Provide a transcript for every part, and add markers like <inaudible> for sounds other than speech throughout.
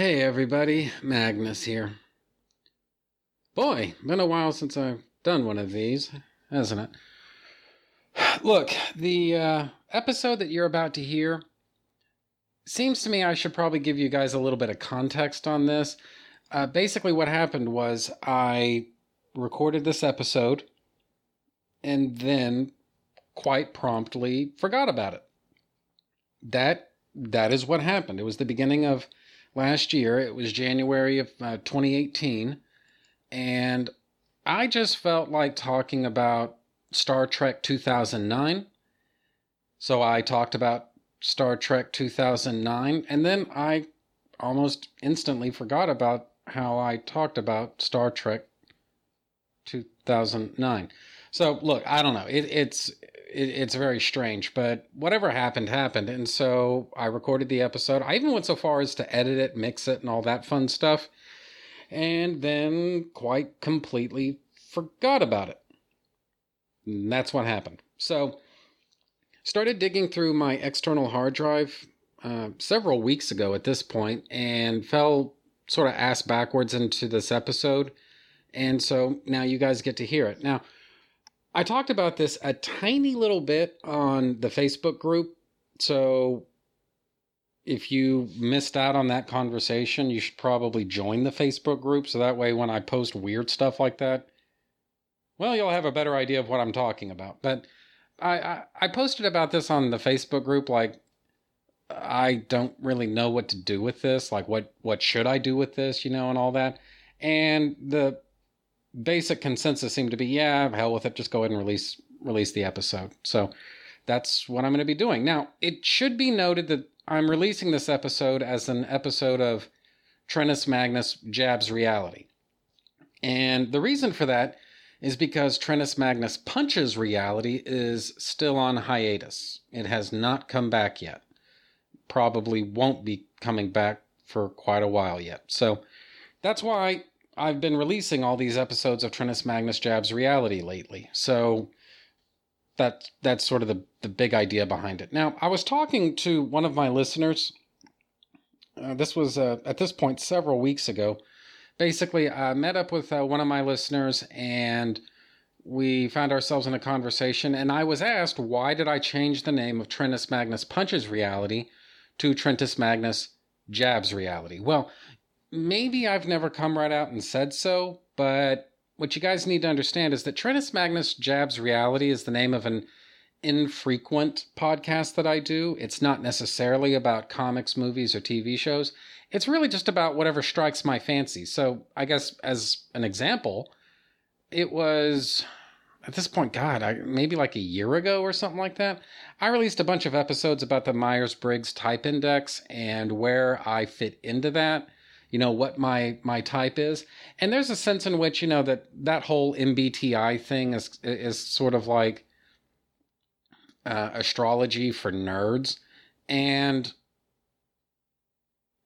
Hey everybody, Magnus here. Boy, been a while since I've done one of these, hasn't it? <sighs> Look, the uh, episode that you're about to hear seems to me I should probably give you guys a little bit of context on this. Uh, basically, what happened was I recorded this episode and then quite promptly forgot about it. That that is what happened. It was the beginning of last year. It was January of uh, 2018. And I just felt like talking about Star Trek 2009. So I talked about Star Trek 2009. And then I almost instantly forgot about how I talked about Star Trek 2009. So look, I don't know. It, it's it, it's very strange, but whatever happened, happened. And so I recorded the episode. I even went so far as to edit it, mix it, and all that fun stuff. And then quite completely forgot about it. And that's what happened. So started digging through my external hard drive uh, several weeks ago at this point and fell sort of ass backwards into this episode. And so now you guys get to hear it. Now, I talked about this a tiny little bit on the Facebook group. So if you missed out on that conversation, you should probably join the Facebook group. So that way, when I post weird stuff like that, well, you'll have a better idea of what I'm talking about. But I, I, I posted about this on the Facebook group. Like, I don't really know what to do with this. Like, what, what should I do with this, you know, and all that. And the basic consensus seemed to be, yeah, hell with it, just go ahead and release release the episode. So that's what I'm going to be doing. Now, it should be noted that I'm releasing this episode as an episode of Trentus Magnus Jabs Reality. And the reason for that is because Trentus Magnus Punches Reality is still on hiatus. It has not come back yet. Probably won't be coming back for quite a while yet. So that's why I've been releasing all these episodes of Trentus Magnus Jabs Reality lately. So that that's sort of the, the big idea behind it. Now, I was talking to one of my listeners. Uh, this was uh, at this point several weeks ago. Basically, I met up with uh, one of my listeners and we found ourselves in a conversation. And I was asked, why did I change the name of Trentus Magnus Punches Reality to Trentus Magnus Jabs Reality? Well, maybe I've never come right out and said so, but what you guys need to understand is that Trentus Magnus Jabs Reality is the name of an infrequent podcast that I do. It's not necessarily about comics, movies, or TV shows. It's really just about whatever strikes my fancy. So, I guess as an example, it was at this point, God, I, maybe like a year ago or something like that. I released a bunch of episodes about the Myers Briggs Type Index and where I fit into that you know what my my type is. And there's a sense in which you know that that whole mbti thing is is sort of like uh, astrology for nerds. And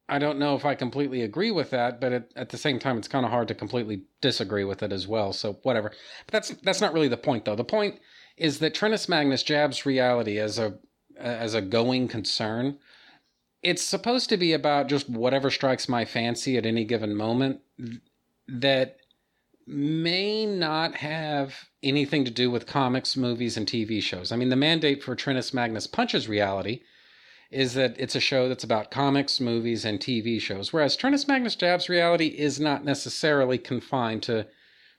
i don't know if i completely agree with that but at, at the same time it's kind of hard to completely disagree with it as well so whatever. But that's that's not really the point though. The point is that Trentus Magnus jabs reality as a as a going concern it's supposed to be about just whatever strikes my fancy at any given moment that may not have anything to do with comics, movies, and TV shows. I mean, the mandate for Trentus Magnus Punches Reality is that it's a show that's about comics, movies, and TV shows, whereas Trentus Magnus Jabs Reality is not necessarily confined to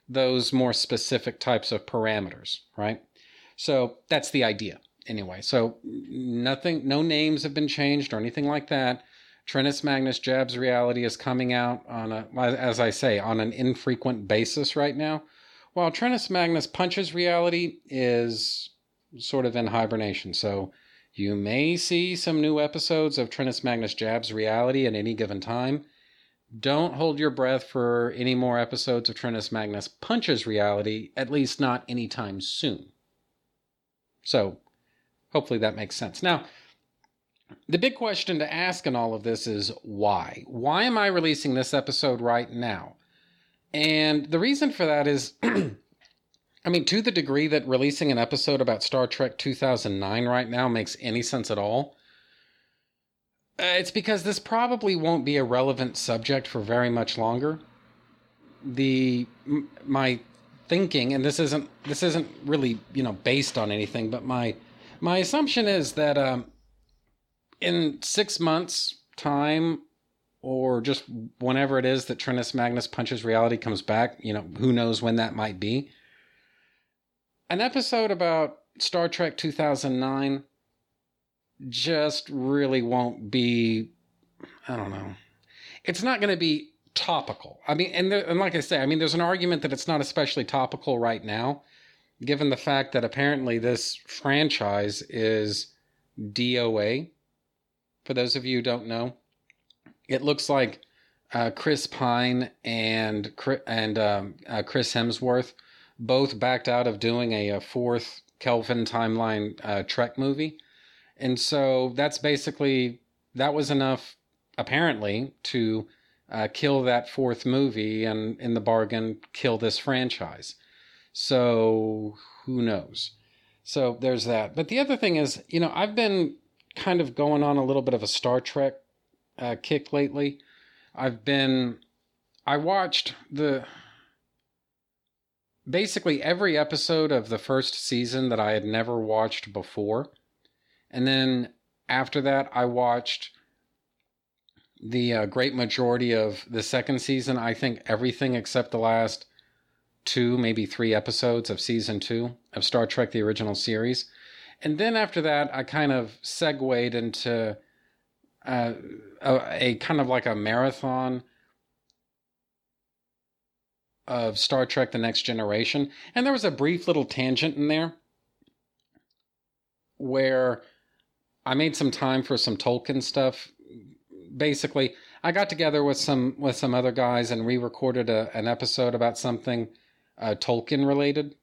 those more specific types of parameters, right? So that's the idea anyway, so nothing, no names have been changed or anything like that. Trentus Magnus Jabs Reality is coming out on a, as I say, on an infrequent basis right now, while Trentus Magnus Punches Reality is sort of in hibernation. So you may see some new episodes of Trentus Magnus Jabs Reality at any given time. Don't hold your breath for any more episodes of Trentus Magnus Punches Reality, at least not anytime soon. So Hopefully that makes sense. Now, the big question to ask in all of this is why? Why am I releasing this episode right now? And the reason for that is, <clears throat> I mean, to the degree that releasing an episode about Star Trek 2009 right now makes any sense at all, Uh, it's because this probably won't be a relevant subject for very much longer. The my thinking, and this isn't this isn't really you know based on anything, but my my assumption is that um, in six months' time, or just whenever it is that Trentus Magnus Punches Reality comes back, you know, who knows when that might be. An episode about Star Trek 2009 just really won't be I don't know. It's not going to be topical. I mean, and, there, and like I say, I mean, there's an argument that it's not especially topical right now, given the fact that apparently this franchise is DOA. For those of you who don't know, it looks like uh, Chris Pine and and um, uh, Chris Hemsworth both backed out of doing a, a fourth Kelvin timeline uh, Trek movie and so that's basically that was enough, apparently, to uh, kill that fourth movie and in the bargain kill this franchise. So who knows? So there's that. But the other thing is, you know, I've been kind of going on a little bit of a Star Trek uh, kick lately. I've been, I watched the basically every episode of the first season that I had never watched before. And then after that, I watched the uh, great majority of the second season. I think everything except the last two, maybe three episodes of season two of Star Trek the original series. And then after that, I kind of segued into uh, a, a kind of like a marathon of Star Trek The Next Generation. And there was a brief little tangent in there where I made some time for some Tolkien stuff. Basically, I got together with some with some other guys and re-recorded a, an episode about something uh, Tolkien related,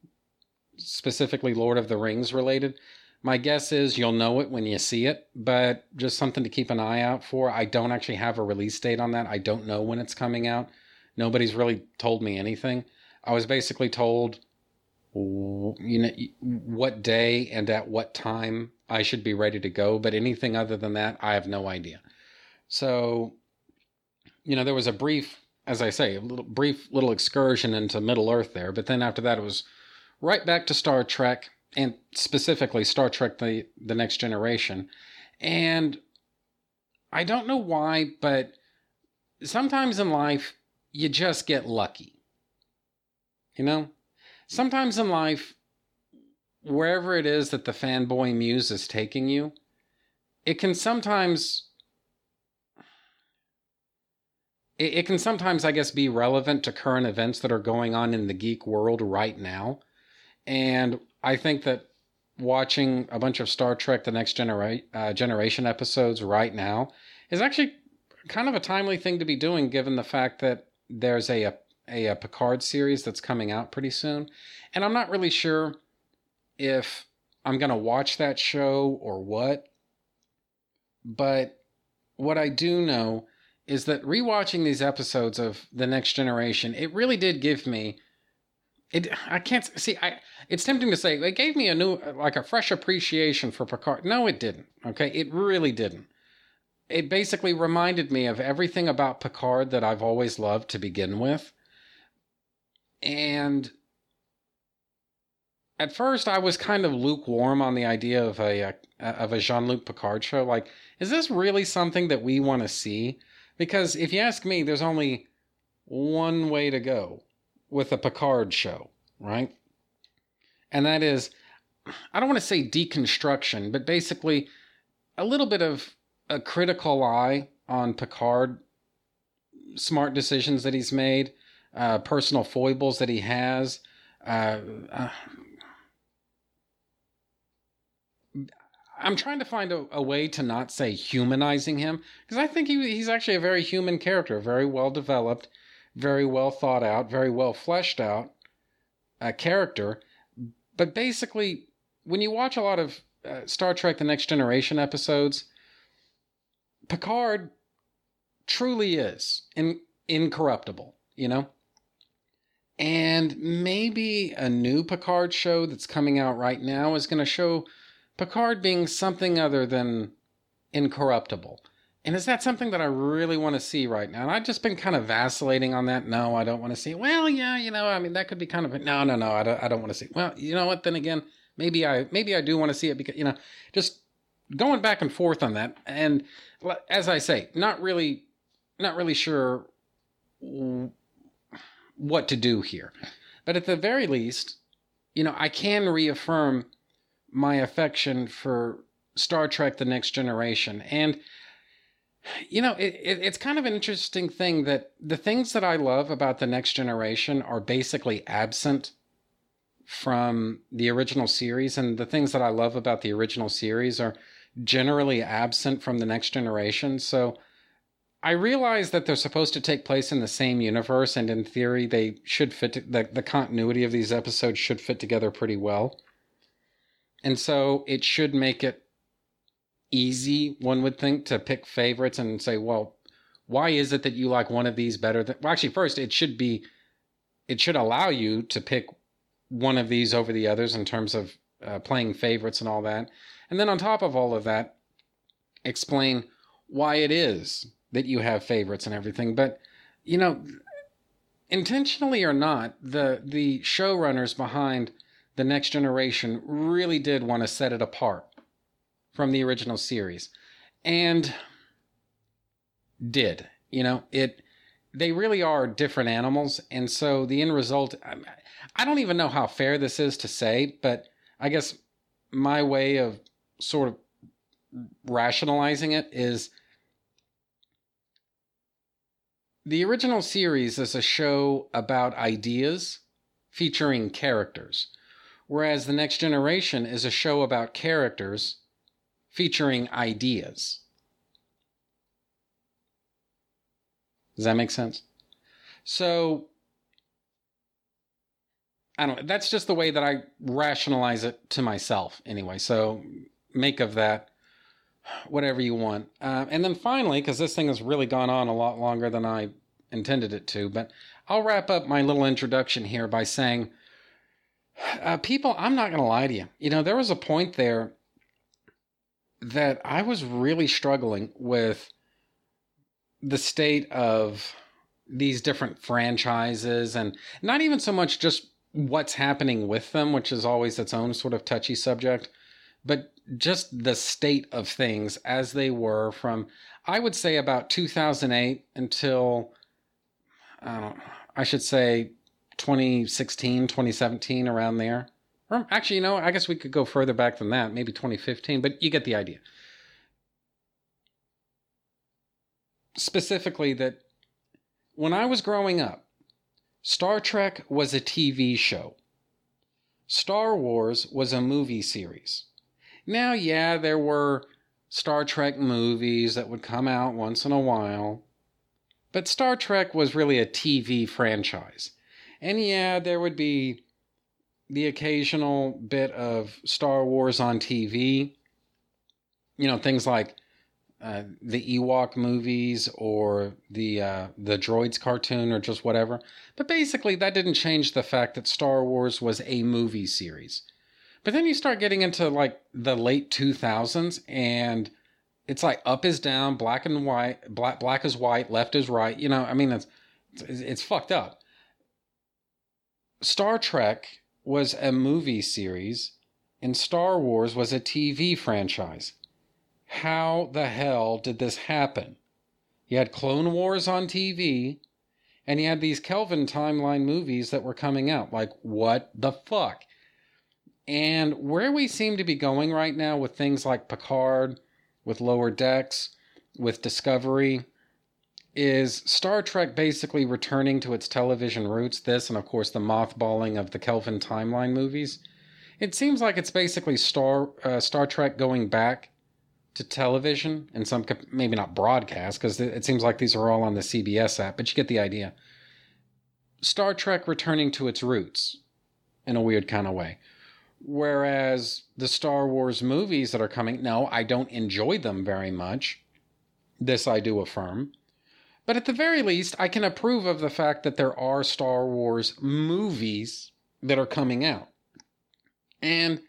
specifically Lord of the Rings related. My guess is you'll know it when you see it, but just something to keep an eye out for. I don't actually have a release date on that. I don't know when it's coming out. Nobody's really told me anything. I was basically told you know what day and at what time I should be ready to go, but anything other than that, I have no idea. So, you know, there was a brief, as I say, a little brief little excursion into Middle Earth there, but then after that, it was right back to Star Trek and specifically Star Trek: the the Next Generation, and I don't know why, but sometimes in life you just get lucky. You know, sometimes in life wherever it is that the fanboy muse is taking you, it can sometimes it, it, can sometimes, I guess, be relevant to current events that are going on in the geek world right now. And I think that watching a bunch of Star Trek: The Next Genera- uh, Generation episodes right now is actually kind of a timely thing to be doing, given the fact that there's a, a, a Picard series that's coming out pretty soon, and I'm not really sure if I'm going to watch that show or what. But what I do know is that rewatching these episodes of The Next Generation, it really did give me it I can't see I it's tempting to say it gave me a new like a fresh appreciation for Picard. No, it didn't. Okay? It really didn't. It basically reminded me of everything about Picard that I've always loved to begin with. And at first I was kind of lukewarm on the idea of a, a of a Jean-Luc Picard show. Like, is this really something that we want to see? Because if you ask me, there's only one way to go with a Picard show, right? And that is, I don't want to say deconstruction, but basically a little bit of a critical eye on Picard, smart decisions that he's made, uh, personal foibles that he has, uh, uh, I'm trying to find a, a, way to not say humanizing him because I think he, he's actually a very human character, very well developed, very well thought out, very well fleshed out uh, character. But basically, when you watch a lot of uh, Star Trek: The Next Generation episodes, Picard truly is in, incorruptible, you know. And maybe a new Picard show that's coming out right now is going to show Picard being something other than incorruptible. And is that something that I really want to see right now? And I've just been kind of vacillating on that. No, I don't want to see. Well, yeah, you know, I mean, that could be kind of. No, no, no, I don't. I don't want to see. Well, you know what? Then again, maybe I maybe I do want to see it because you know, just going back and forth on that. And as I say, not really, not really sure what to do here. But at the very least, you know, I can reaffirm my affection for Star Trek The Next Generation. And, you know, it, it, it's kind of an interesting thing that the things that I love about The Next Generation are basically absent from the original series. And the things that I love about the original series are generally absent from The Next Generation. So, I realize that they're supposed to take place in the same universe, and in theory, they should fit. To, the the continuity of these episodes should fit together pretty well, and so it should make it easy. One would think to pick favorites and say, well, why is it that you like one of these better than? Well, actually, first it should be, it should allow you to pick one of these over the others in terms of uh, playing favorites and all that, and then on top of all of that, explain why it is that you have favorites and everything. But, you know, intentionally or not, the the showrunners behind the next generation really did want to set it apart from the original series. And did. You know, it they really are different animals and so the end result um, I don't even know how fair this is to say, but I guess my way of sort of rationalizing it is the original series is a show about ideas featuring characters, whereas The Next Generation is a show about characters featuring ideas. Does that make sense? So, I don't that's just the way that I rationalize it to myself anyway. So, make of that whatever you want. Uh, and then finally, because this thing has really gone on a lot longer than I intended it to, but I'll wrap up my little introduction here by saying, uh, people, I'm not going to lie to you. You know, there was a point there that I was really struggling with the state of these different franchises and not even so much just what's happening with them, which is always its own sort of touchy subject, but just the state of things as they were from, I would say, about 2008 until, I don't I should say 2016, 2017, around there. Or actually, you know, I guess we could go further back than that, maybe 2015, but you get the idea. Specifically, that when I was growing up, Star Trek was a TV show. Star Wars was a movie series. Now, yeah, there were Star Trek movies that would come out once in a while, but Star Trek was really a TV franchise. And yeah, there would be the occasional bit of Star Wars on TV. You know, things like uh, the Ewok movies or the uh, the Droids cartoon or just whatever. But basically, that didn't change the fact that Star Wars was a movie series. But then you start getting into like the late 2000s and it's like up is down, black and white, black black is white, left is right. You know, I mean it's it's, it's fucked up. Star Trek was a movie series and Star Wars was a TV franchise. How the hell did this happen? You had Clone Wars on TV and you had these Kelvin timeline movies that were coming out. Like, what the fuck? And where we seem to be going right now with things like Picard, with Lower Decks, with Discovery, is Star Trek basically returning to its television roots, this, and of course the mothballing of the Kelvin timeline movies. It seems like it's basically Star, uh, Star Trek going back to television and some, maybe not broadcast, because it seems like these are all on the CBS app, but you get the idea. Star Trek returning to its roots in a weird kind of way. Whereas the Star Wars movies that are coming, no, I don't enjoy them very much. This I do affirm. But at the very least, I can approve of the fact that there are Star Wars movies that are coming out. And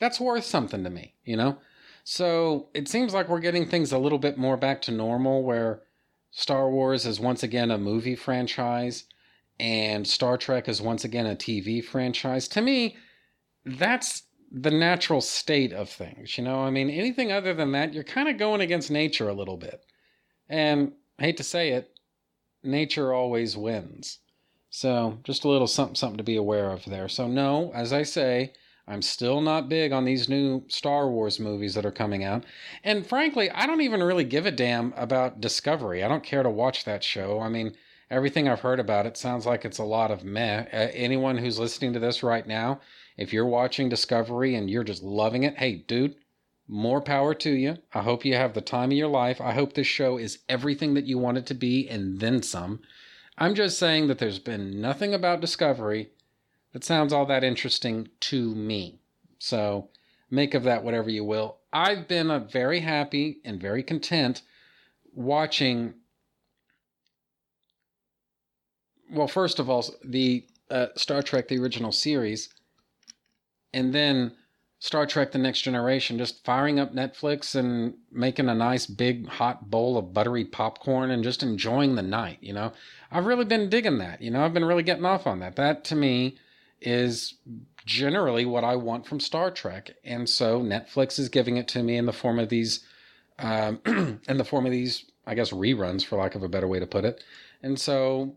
that's worth something to me, you know? So it seems like we're getting things a little bit more back to normal where Star Wars is once again a movie franchise and Star Trek is once again a TV franchise. To me, that's the natural state of things. You know, I mean, anything other than that, you're kind of going against nature a little bit. And hate to say it, nature always wins. So just a little something, something to be aware of there. So, no, as I say, I'm still not big on these new Star Wars movies that are coming out. And frankly, I don't even really give a damn about Discovery. I don't care to watch that show. I mean, everything I've heard about it sounds like it's a lot of meh. Anyone who's listening to this right now, if you're watching Discovery and you're just loving it, hey, dude, more power to you. I hope you have the time of your life. I hope this show is everything that you want it to be and then some. I'm just saying that there's been nothing about Discovery that sounds all that interesting to me. So make of that whatever you will. I've been a very happy and very content watching. Well, first of all, the uh, Star Trek, the original series, and then Star Trek The Next Generation, just firing up Netflix and making a nice big hot bowl of buttery popcorn and just enjoying the night, you know. I've really been digging that, you know. I've been really getting off on that. That to me is generally what I want from Star Trek, and so Netflix is giving it to me in the form of these, um, <clears throat> in the form of these, I guess, reruns, for lack of a better way to put it, and so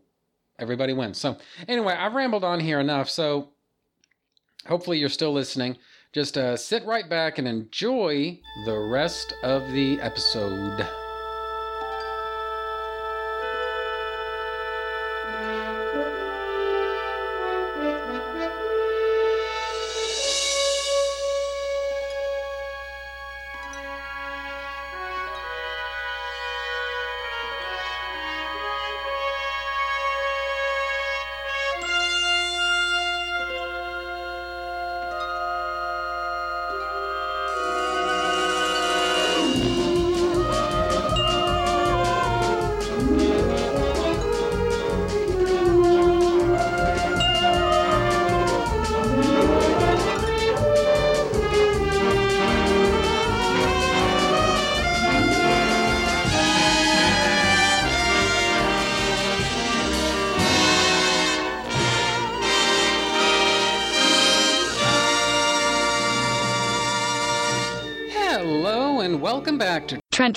everybody wins. So anyway, I've rambled on here enough. So hopefully you're still listening. Just uh, sit right back and enjoy the rest of the episode.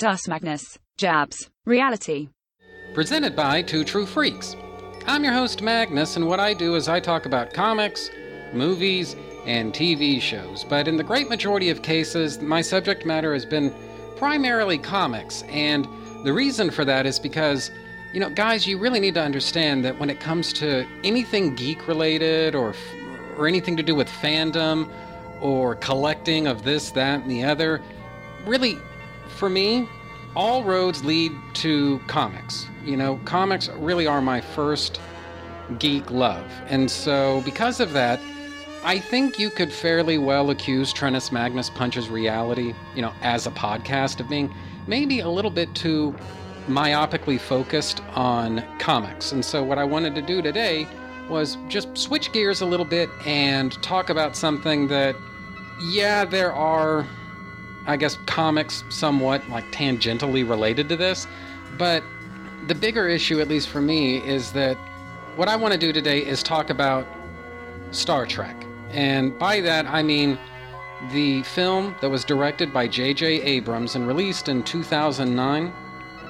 Us Magnus. Jabs. Reality. Presented by Two True Freaks. I'm your host, Magnus, and what I do is I talk about comics, movies, and TV shows. But in the great majority of cases, my subject matter has been primarily comics. And the reason for that is because, you know, guys, you really need to understand that when it comes to anything geek related or, or anything to do with fandom or collecting of this, that, and the other, really, for me, all roads lead to comics. You know, comics really are my first geek love. And so, because of that, I think you could fairly well accuse Trentus Magnus Punches Reality, you know, as a podcast of being maybe a little bit too myopically focused on comics. And so, what I wanted to do today was just switch gears a little bit and talk about something that, yeah, there are I guess, comics somewhat like tangentially related to this. But the bigger issue, at least for me, is that what I want to do today is talk about Star Trek. And by that, I mean the film that was directed by J.J. Abrams and released in 2009.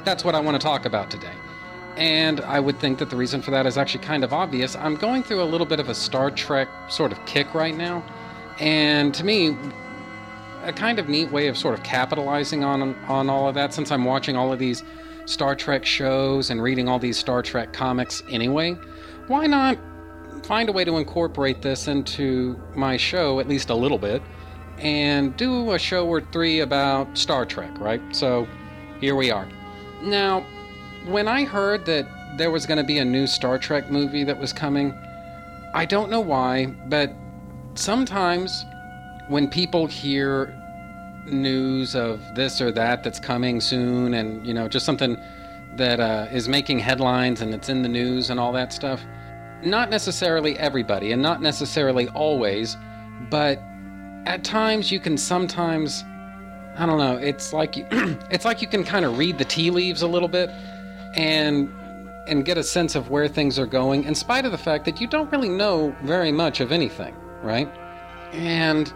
That's what I want to talk about today. And I would think that the reason for that is actually kind of obvious. I'm going through a little bit of a Star Trek sort of kick right now. And to me, a kind of neat way of sort of capitalizing on on all of that since I'm watching all of these Star Trek shows and reading all these Star Trek comics anyway. Why not find a way to incorporate this into my show at least a little bit and do a show or three about Star Trek, right? So here we are. Now, when I heard that there was going to be a new Star Trek movie that was coming, I don't know why, but sometimes when people hear news of this or that that's coming soon and you know just something that uh, is making headlines and it's in the news and all that stuff not necessarily everybody and not necessarily always but at times you can sometimes I don't know. It's like you, <clears throat> it's like you can kind of read the tea leaves a little bit, and and get a sense of where things are going, in spite of the fact that you don't really know very much of anything, right? And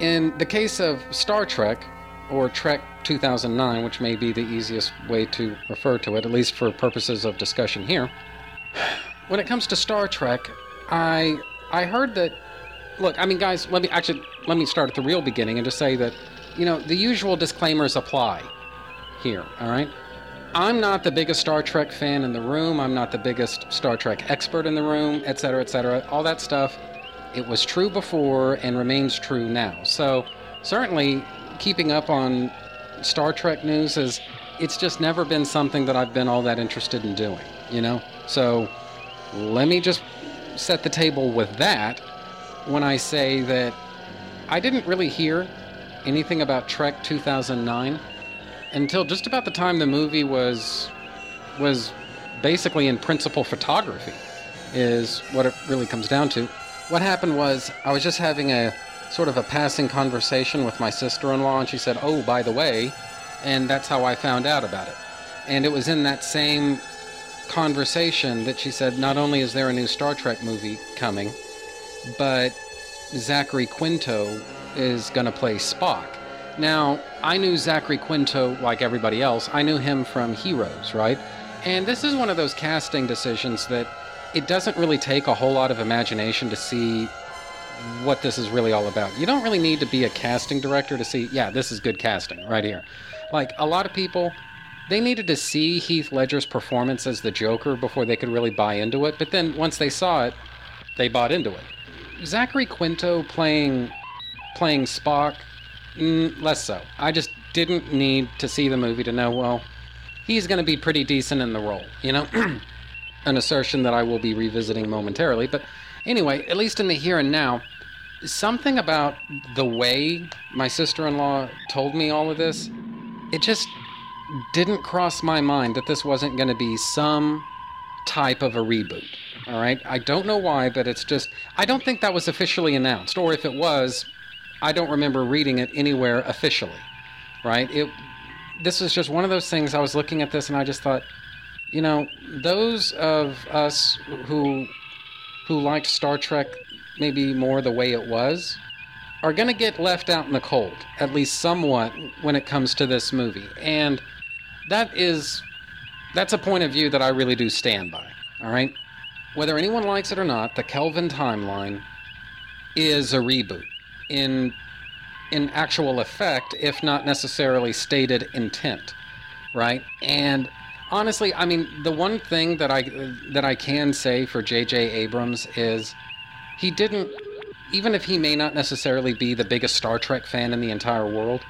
in the case of Star Trek, or Trek 2009, which may be the easiest way to refer to it, at least for purposes of discussion here. <sighs> When it comes to Star Trek, I I heard that. Look, I mean, guys, let me actually let me start at the real beginning and just say that, you know, the usual disclaimers apply here. All right. I'm not the biggest Star Trek fan in the room. I'm not the biggest Star Trek expert in the room, et cetera, et cetera. All that stuff. It was true before and remains true now. So certainly, keeping up on Star Trek news is it's just never been something that I've been all that interested in doing, you know? So let me just set the table with that when I say that I didn't really hear anything about Trek 2009 until just about the time the movie was was basically in principal photography is what it really comes down to. What happened was I was just having a sort of a passing conversation with my sister-in-law and she said, "Oh, by the way," and that's how I found out about it. And it was in that same conversation that she said, not only is there a new Star Trek movie coming, but Zachary Quinto is going to play Spock. Now, I knew Zachary Quinto like everybody else. I knew him from Heroes, right? And this is one of those casting decisions that it doesn't really take a whole lot of imagination to see what this is really all about. You don't really need to be a casting director to see, yeah, this is good casting right here. Like a lot of people, they needed to see Heath Ledger's performance as the Joker before they could really buy into it. But then once they saw it, they bought into it. Zachary Quinto playing playing Spock, mm, less so. I just didn't need to see the movie to know. Well, he's going to be pretty decent in the role. You know, <clears throat> an assertion that I will be revisiting momentarily. But anyway, at least in the here and now, something about the way my sister-in-law told me all of this, it just didn't cross my mind that this wasn't going to be some type of a reboot. All right. I don't know why, but it's just, I don't think that was officially announced. Or if it was, I don't remember reading it anywhere officially. Right. It, this was just one of those things. I was looking at this and I just thought, you know, those of us who, who liked Star Trek maybe more the way it was, are going to get left out in the cold, at least somewhat, when it comes to this movie. And that is that's a point of view that I really do stand by. All right, whether anyone likes it or not, the Kelvin timeline is a reboot in in actual effect, if not necessarily stated intent, right? And honestly, I mean, the one thing that I that I can say for J.J. Abrams is he didn't, even if he may not necessarily be the biggest Star Trek fan in the entire world,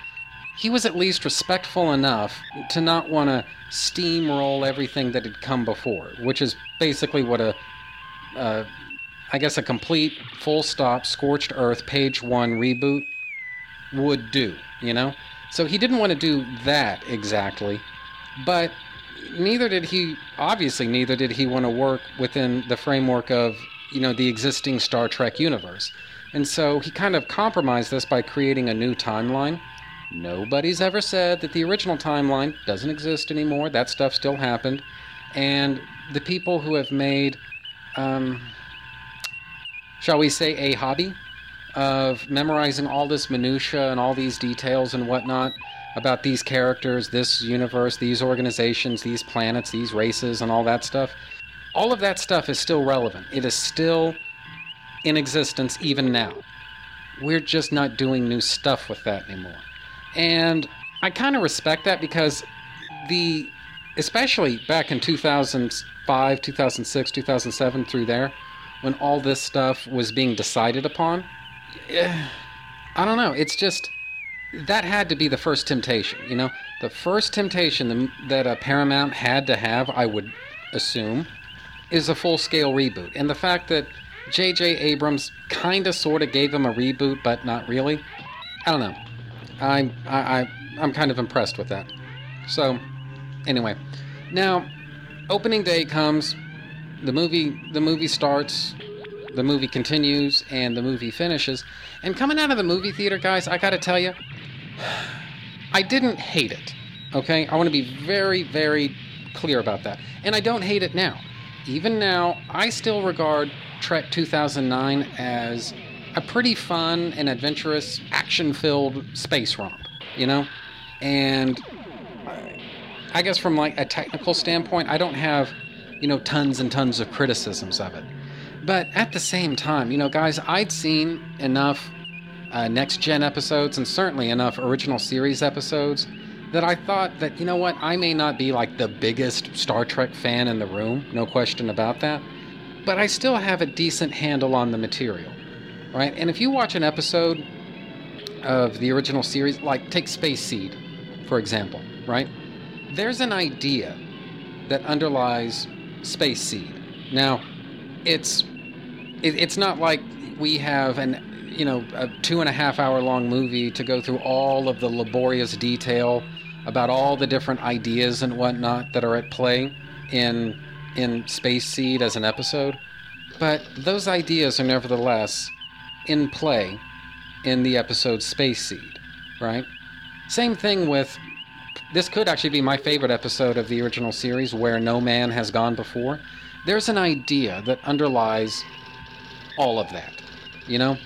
he was at least respectful enough to not want to steamroll everything that had come before, which is basically what a, uh, I guess, a complete full stop, scorched earth, page one reboot would do, you know? So he didn't want to do that exactly, but neither did he, obviously, neither did he want to work within the framework of, you know, the existing Star Trek universe. And so he kind of compromised this by creating a new timeline Nobody's ever said that the original timeline doesn't exist anymore. That stuff still happened. And the people who have made, um, shall we say, a hobby of memorizing all this minutia and all these details and whatnot about these characters, this universe, these organizations, these planets, these races, and all that stuff, all of that stuff is still relevant. It is still in existence even now. We're just not doing new stuff with that anymore. And I kind of respect that because the, especially back in 2005, 2006, 2007, through there, when all this stuff was being decided upon, eh, I don't know. It's just, that had to be the first temptation, you know? The first temptation that a uh, Paramount had to have, I would assume, is a full scale reboot. And the fact that J.J. Abrams kind of sort of gave him a reboot, but not really, I don't know. I'm I, I I'm kind of impressed with that. So, anyway, now opening day comes, the movie the movie starts, the movie continues, and the movie finishes. And coming out of the movie theater, guys, I gotta tell you, I didn't hate it. Okay? I want to be very, very clear about that. And I don't hate it now. Even now, I still regard Trek 2009 as a pretty fun and adventurous, action filled space romp, you know? And I guess from like a technical standpoint, I don't have, you know, tons and tons of criticisms of it. But at the same time, you know, guys, I'd seen enough uh, next gen episodes and certainly enough original series episodes that I thought that, you know what, I may not be like the biggest Star Trek fan in the room, no question about that, but I still have a decent handle on the material, right? And if you watch an episode of the original series, like take Space Seed, for example, right? There's an idea that underlies Space Seed. Now, it's it, it's not like we have an you know a two and a half hour long movie to go through all of the laborious detail about all the different ideas and whatnot that are at play in in Space Seed as an episode. But those ideas are nevertheless in play in the episode Space Seed, right? Same thing with this could actually be my favorite episode of the original series, Where No Man Has Gone Before. There's an idea that underlies all of that, you know?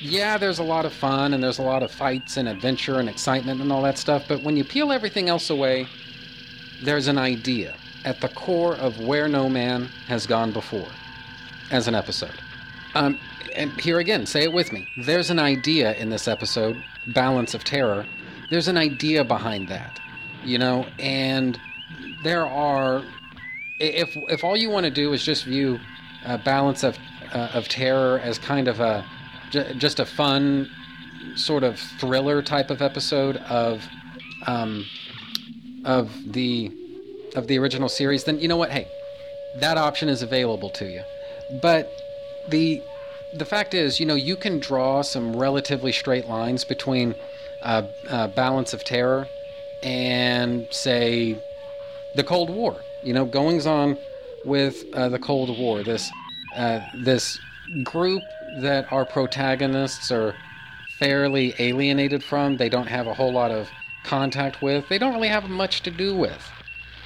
Yeah, there's a lot of fun and there's a lot of fights and adventure and excitement and all that stuff, but when you peel everything else away, there's an idea at the core of Where No Man Has Gone Before as an episode. Um, and here again, say it with me. There's an idea in this episode, Balance of Terror. There's an idea behind that, you know, and there are. If if all you want to do is just view uh, Balance of uh, of Terror as kind of a j- just a fun sort of thriller type of episode of um, of the of the original series, then you know what? Hey, that option is available to you. But the the fact is, you know, you can draw some relatively straight lines between uh, uh, Balance of Terror and, say, the Cold War. You know, goings on with uh, the Cold War. This uh, this group that our protagonists are fairly alienated from. They don't have a whole lot of contact with. They don't really have much to do with.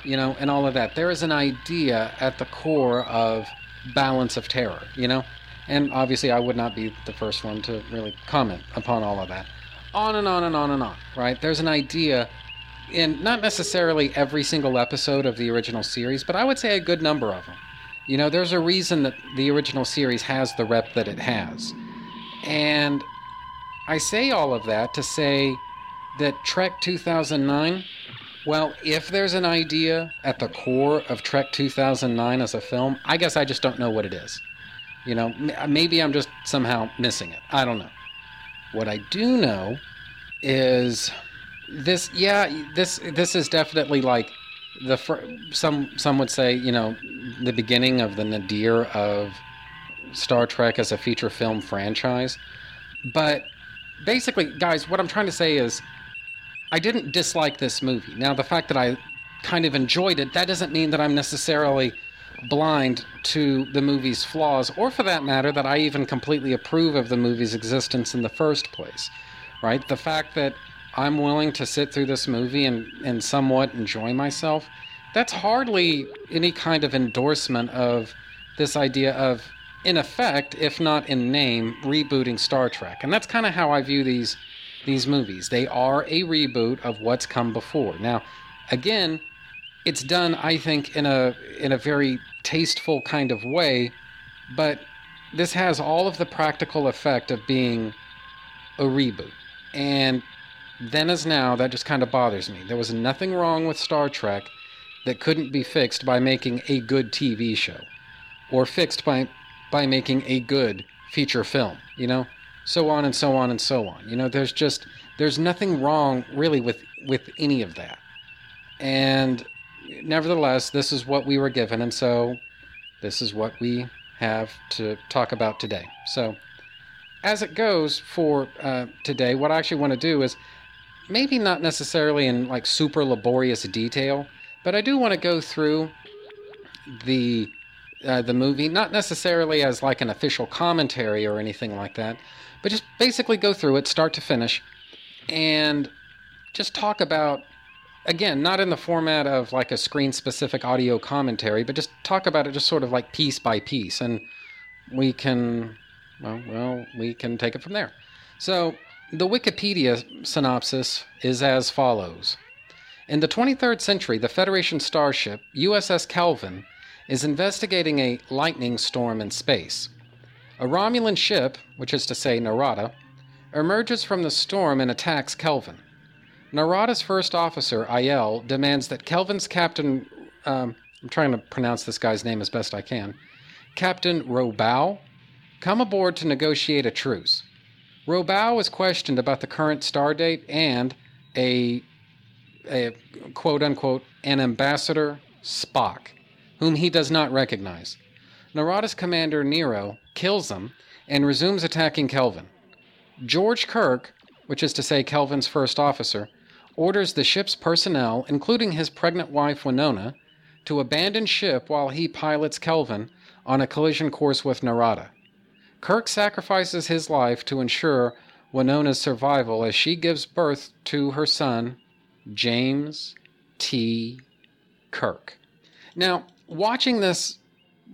You know, and all of that. There is an idea at the core of Balance of Terror. You know and obviously, I would not be the first one to really comment upon all of that. On and on and on and on, right? There's an idea in not necessarily every single episode of the original series, but I would say a good number of them. You know, there's a reason that the original series has the rep that it has. And I say all of that to say that Trek 2009, well, if there's an idea at the core of Trek 2009 as a film, I guess I just don't know what it is. You know, maybe I'm just somehow missing it. I don't know. What I do know is this. Yeah, this this is definitely like the some some would say you know the beginning of the nadir of Star Trek as a feature film franchise. But basically, guys, what I'm trying to say is I didn't dislike this movie. Now, the fact that I kind of enjoyed it, that doesn't mean that I'm necessarily blind to the movie's flaws, or for that matter, that I even completely approve of the movie's existence in the first place. Right? The fact that I'm willing to sit through this movie and, and somewhat enjoy myself, that's hardly any kind of endorsement of this idea of, in effect, if not in name, rebooting Star Trek. And that's kind of how I view these these movies. They are a reboot of what's come before. Now, again, it's done, I think, in a in a very tasteful kind of way, but this has all of the practical effect of being a reboot. And then as now, that just kind of bothers me. There was nothing wrong with Star Trek that couldn't be fixed by making a good TV show or fixed by by making a good feature film, you know? So on and so on and so on. You know, there's just there's nothing wrong really with with any of that. And nevertheless, this is what we were given, and so this is what we have to talk about today. So, as it goes for uh, today, what I actually want to do is maybe not necessarily in like super laborious detail, but I do want to go through the uh, the movie, not necessarily as like an official commentary or anything like that, but just basically go through it start to finish and just talk about again, not in the format of like a screen specific audio commentary, but just talk about it just sort of like piece by piece and we can well, well, we can take it from there. So, the Wikipedia synopsis is as follows. In the 23rd century, the Federation starship USS Kelvin is investigating a lightning storm in space. A Romulan ship, which is to say Narada, emerges from the storm and attacks Kelvin. Narada's first officer, Ayel, demands that Kelvin's captain, um, I'm trying to pronounce this guy's name as best I can, Captain Robau, come aboard to negotiate a truce. Robau is questioned about the current star date and a, a quote unquote, an ambassador, Spock, whom he does not recognize. Narada's commander, Nero, kills him and resumes attacking Kelvin. George Kirk, which is to say Kelvin's first officer, orders the ship's personnel, including his pregnant wife Winona, to abandon ship while he pilots Kelvin on a collision course with Narada. Kirk sacrifices his life to ensure Winona's survival as she gives birth to her son, James T. Kirk. Now, watching this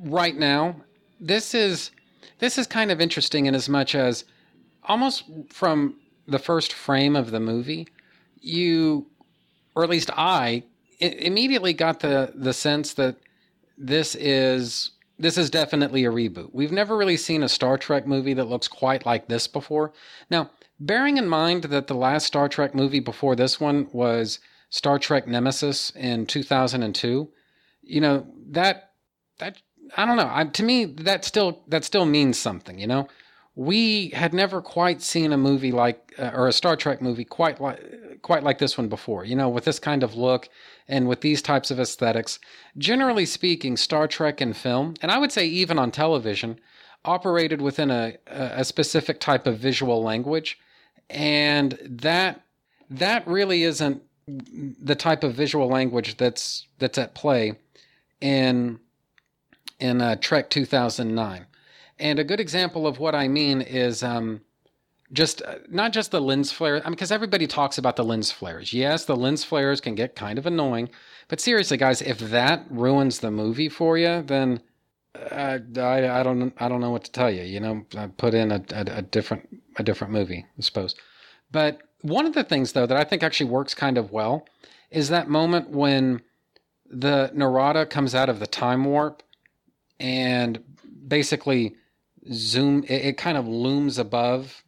right now, this is this is kind of interesting in as much as almost from the first frame of the movie, you, or at least I, immediately got the the sense that this is this is definitely a reboot. We've never really seen a Star Trek movie that looks quite like this before. Now, bearing in mind that the last Star Trek movie before this one was Star Trek Nemesis in 2002, you know, that that I don't know. I, to me, that still that still means something. You know, we had never quite seen a movie like uh, or a Star Trek movie quite like quite like this one before. You know, with this kind of look and with these types of aesthetics. Generally speaking, Star Trek in film, and I would say even on television, operated within a a specific type of visual language, and that that really isn't the type of visual language that's that's at play in in uh, Trek 2009. And a good example of what I mean is um, just uh, not just the lens flare. I mean, because everybody talks about the lens flares. Yes, the lens flares can get kind of annoying, but seriously, guys, if that ruins the movie for you, then uh, I, I don't I don't know what to tell you. You know, put in a, a, a different a different movie, I suppose. But one of the things though that I think actually works kind of well is that moment when the Narada comes out of the time warp and basically zoom it, it kind of looms above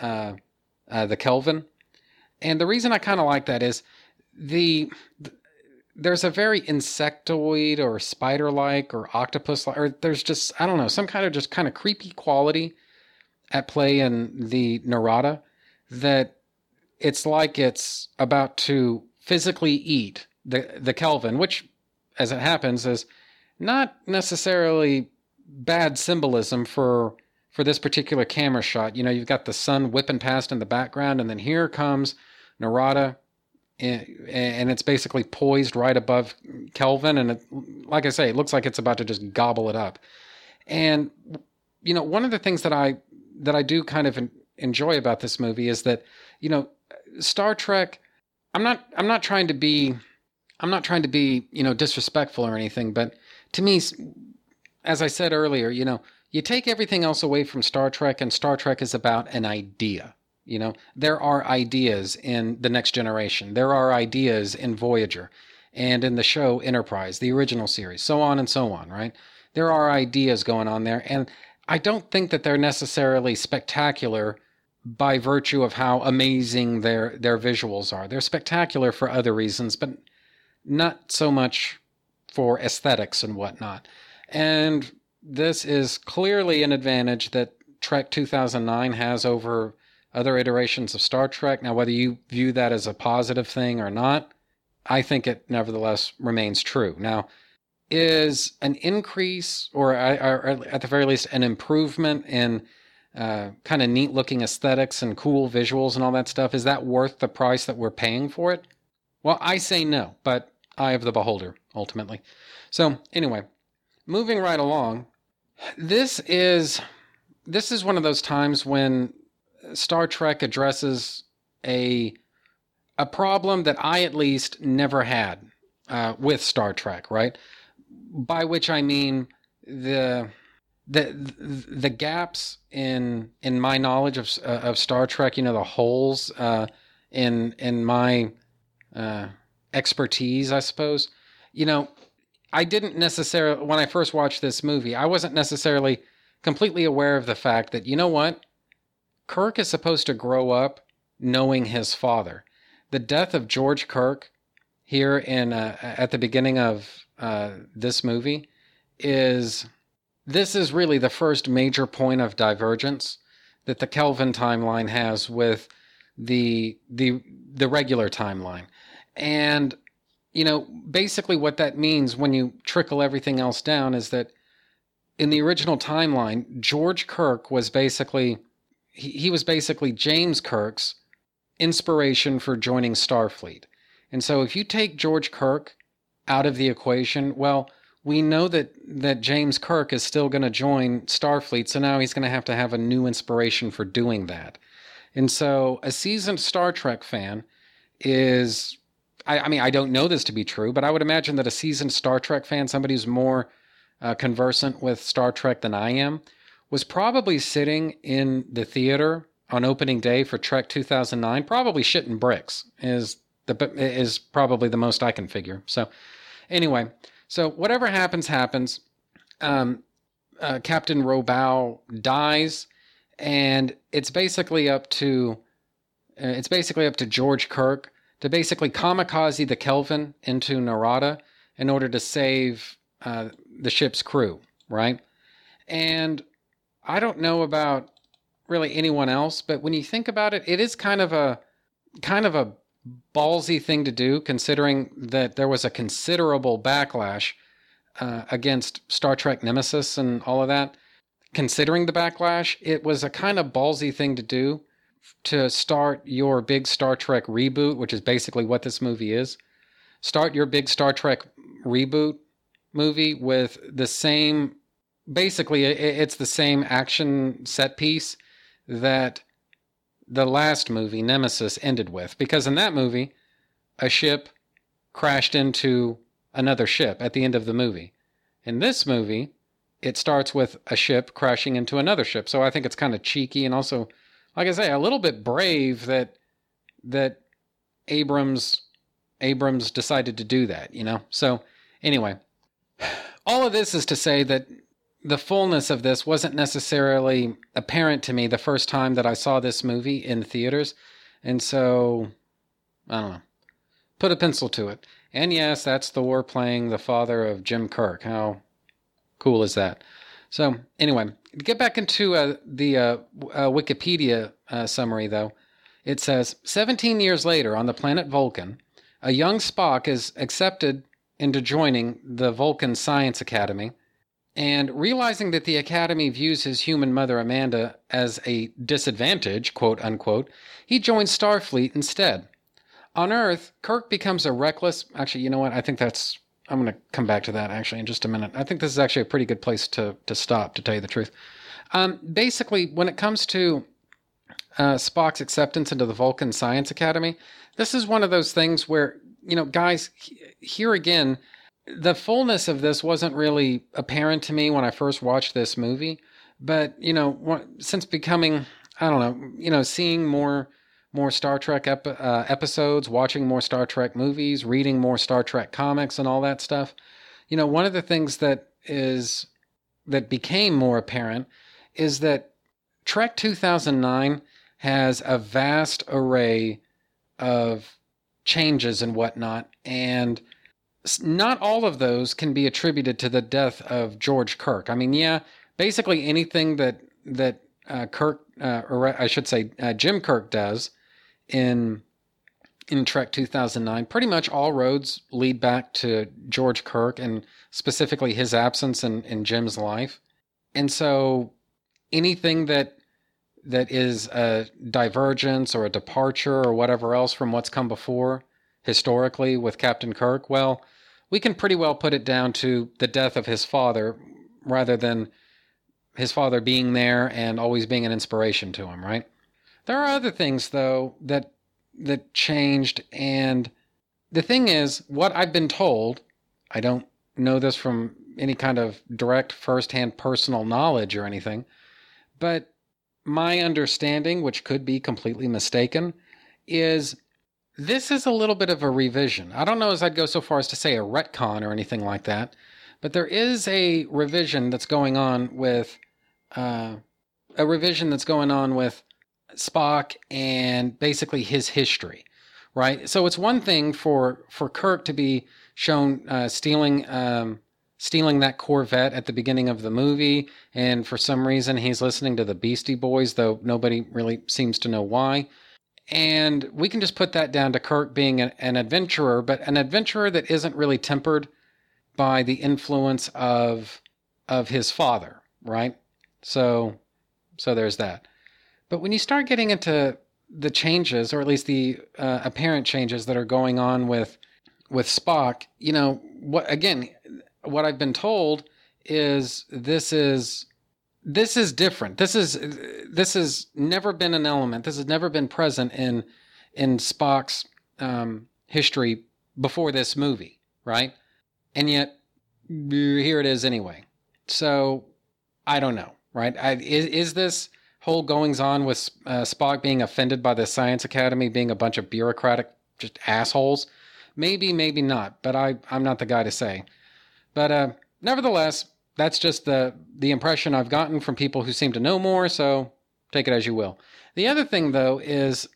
uh, uh, the Kelvin. And the reason I kind of like that is the, the there's a very insectoid or spider like or octopus like, or there's just, I don't know, some kind of just kind of creepy quality at play in the Narada that it's like it's about to physically eat the, the Kelvin, which, as it happens, is not necessarily bad symbolism for for this particular camera shot. You know, you've got the sun whipping past in the background, and then here comes Narada, and, and it's basically poised right above Kelvin. And it, like I say, it looks like it's about to just gobble it up. And you know, one of the things that I that I do kind of enjoy about this movie is that you know, Star Trek. I'm not I'm not trying to be I'm not trying to be you know disrespectful or anything, but to me, as I said earlier, you know, you take everything else away from Star Trek, and Star Trek is about an idea. You know, there are ideas in The Next Generation, there are ideas in Voyager, and in the show Enterprise, the original series, so on and so on, right? There are ideas going on there, and I don't think that they're necessarily spectacular by virtue of how amazing their their visuals are. They're spectacular for other reasons, but not so much for aesthetics and whatnot. And this is clearly an advantage that Trek 2009 has over other iterations of Star Trek. Now, whether you view that as a positive thing or not, I think it nevertheless remains true. Now, is an increase, or, or at the very least, an improvement in uh, kind of neat looking aesthetics and cool visuals and all that stuff, is that worth the price that we're paying for it? Well, I say no, but eye of the beholder, ultimately. So, anyway, moving right along, this is this is one of those times when Star Trek addresses a a problem that I at least never had uh, with Star Trek, right? By which I mean the the the gaps in in my knowledge of uh, of Star Trek, you know, the holes uh, in in my uh, expertise, I suppose. You know, I didn't necessarily when I first watched this movie, I wasn't necessarily completely aware of the fact that you know what, Kirk is supposed to grow up knowing his father. The death of George Kirk here in uh, at the beginning of uh, this movie is this is really the first major point of divergence that the Kelvin timeline has with the the the regular timeline. And you know, basically what that means when you trickle everything else down is that in the original timeline, George Kirk was basically he, he was basically James Kirk's inspiration for joining Starfleet. And so if you take George Kirk out of the equation, well, we know that that James Kirk is still going to join Starfleet, so now he's going to have to have a new inspiration for doing that. And so a seasoned Star Trek fan is I, I mean, I don't know this to be true, but I would imagine that a seasoned Star Trek fan, somebody who's more uh, conversant with Star Trek than I am, was probably sitting in the theater on opening day for Trek 2009, probably shitting bricks is the is probably the most I can figure. So, anyway, so whatever happens, happens. Um, uh, Captain Robau dies, and it's basically up to uh, it's basically up to George Kirk to basically kamikaze the Kelvin into Narada in order to save uh, the ship's crew, right? And I don't know about really anyone else, but when you think about it, it is kind of a kind of a ballsy thing to do, considering that there was a considerable backlash uh, against Star Trek Nemesis and all of that. Considering the backlash, it was a kind of ballsy thing to do to start your big Star Trek reboot, which is basically what this movie is. Start your big Star Trek reboot movie with the same basically it's the same action set piece that the last movie Nemesis ended with because in that movie a ship crashed into another ship at the end of the movie. In this movie, it starts with a ship crashing into another ship. So I think it's kind of cheeky and also like I say a little bit brave that that Abrams Abrams decided to do that, you know. So anyway, all of this is to say that the fullness of this wasn't necessarily apparent to me the first time that I saw this movie in theaters. And so, I don't know. Put a pencil to it. And yes, that's Thor playing the father of Jim Kirk. How cool is that? So, anyway, to get back into uh, the uh, uh, Wikipedia uh, summary, though, it says 17 years later on the planet Vulcan, a young Spock is accepted into joining the Vulcan Science Academy and realizing that the Academy views his human mother Amanda as a disadvantage, quote unquote, he joins Starfleet instead. On Earth, Kirk becomes a reckless. Actually, you know what? I think that's. I'm going to come back to that actually in just a minute. I think this is actually a pretty good place to, to stop, to tell you the truth. Um, basically, when it comes to uh, Spock's acceptance into the Vulcan Science Academy, this is one of those things where, you know, guys, here again, the fullness of this wasn't really apparent to me when I first watched this movie, but you know, since becoming, I don't know, you know, seeing more more Star Trek ep- uh, episodes, watching more Star Trek movies, reading more Star Trek comics, and all that stuff, you know, one of the things that is that became more apparent is that Trek 2009 has a vast array of changes and whatnot, and not all of those can be attributed to the death of George Kirk. I mean, yeah, basically anything that that uh, Kirk, uh, or I should say, uh, Jim Kirk does in in Trek 2009, pretty much all roads lead back to George Kirk and specifically his absence in, in Jim's life. And so anything that that is a divergence or a departure or whatever else from what's come before historically with Captain Kirk, well, we can pretty well put it down to the death of his father rather than his father being there and always being an inspiration to him, right? There are other things, though, that that changed and the thing is what I've been told, I don't know this from any kind of direct firsthand personal knowledge or anything, but my understanding, which could be completely mistaken, is this is a little bit of a revision. I don't know as I'd go so far as to say a retcon or anything like that, but there is a revision that's going on with uh, a revision that's going on with Spock and basically his history, right? So it's one thing for for Kirk to be shown uh, stealing um, stealing that Corvette at the beginning of the movie, and for some reason he's listening to the Beastie Boys, though nobody really seems to know why. And we can just put that down to Kirk being an, an adventurer, but an adventurer that isn't really tempered by the influence of of his father, right? So so there's that. But when you start getting into the changes, or at least the uh, apparent changes that are going on with with Spock, you know, what again, what I've been told is this is this is different. This is this has never been an element. This has never been present in in Spock's um, history before this movie, right? And yet here it is anyway. So I don't know, right? I, is, is this whole goings on with uh, Spock being offended by the Science Academy being a bunch of bureaucratic just assholes? Maybe, maybe not. But I I'm not the guy to say. But uh, nevertheless, that's just the the impression I've gotten from people who seem to know more. So take it as you will. The other thing, though, is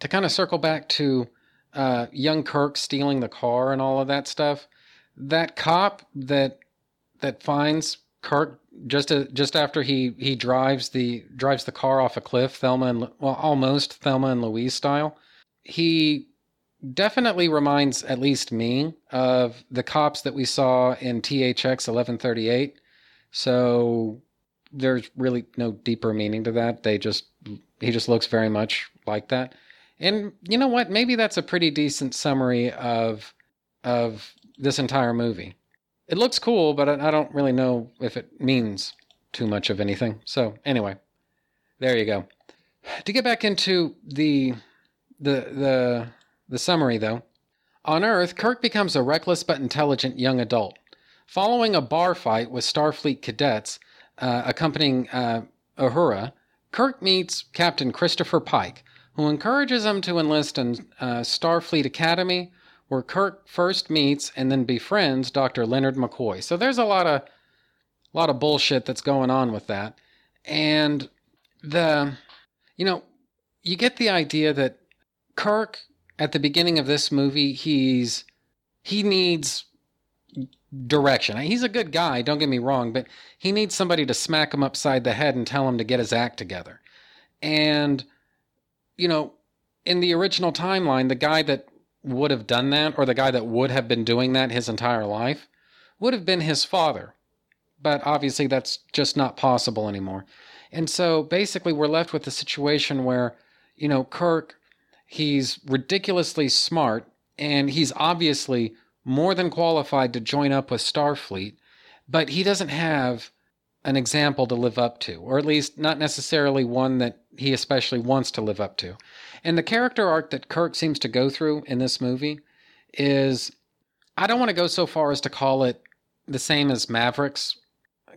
to kind of circle back to uh, young Kirk stealing the car and all of that stuff. That cop that that finds Kirk just a, just after he he drives the drives the car off a cliff, Thelma and well, almost Thelma and Louise style. He definitely reminds at least me of the cops that we saw in THX 1138. So there's really no deeper meaning to that. They just he just looks very much like that. And you know what? Maybe that's a pretty decent summary of of this entire movie. It looks cool, but I don't really know if it means too much of anything. So anyway, there you go. To get back into the the the the summary, though. On Earth, Kirk becomes a reckless but intelligent young adult. Following a bar fight with Starfleet cadets uh, accompanying uh, Uhura, Kirk meets Captain Christopher Pike, who encourages him to enlist in uh, Starfleet Academy, where Kirk first meets and then befriends Dr. Leonard McCoy. So there's a lot of a lot of bullshit that's going on with that. And the you know, you get the idea that Kirk at the beginning of this movie, he's he needs direction. He's a good guy, don't get me wrong, but he needs somebody to smack him upside the head and tell him to get his act together. And you know, in the original timeline, the guy that would have done that or the guy that would have been doing that his entire life would have been his father. But obviously that's just not possible anymore. And so basically we're left with a situation where, you know, Kirk He's ridiculously smart, and he's obviously more than qualified to join up with Starfleet, but he doesn't have an example to live up to, or at least not necessarily one that he especially wants to live up to. And the character arc that Kirk seems to go through in this movie is I don't want to go so far as to call it the same as Maverick's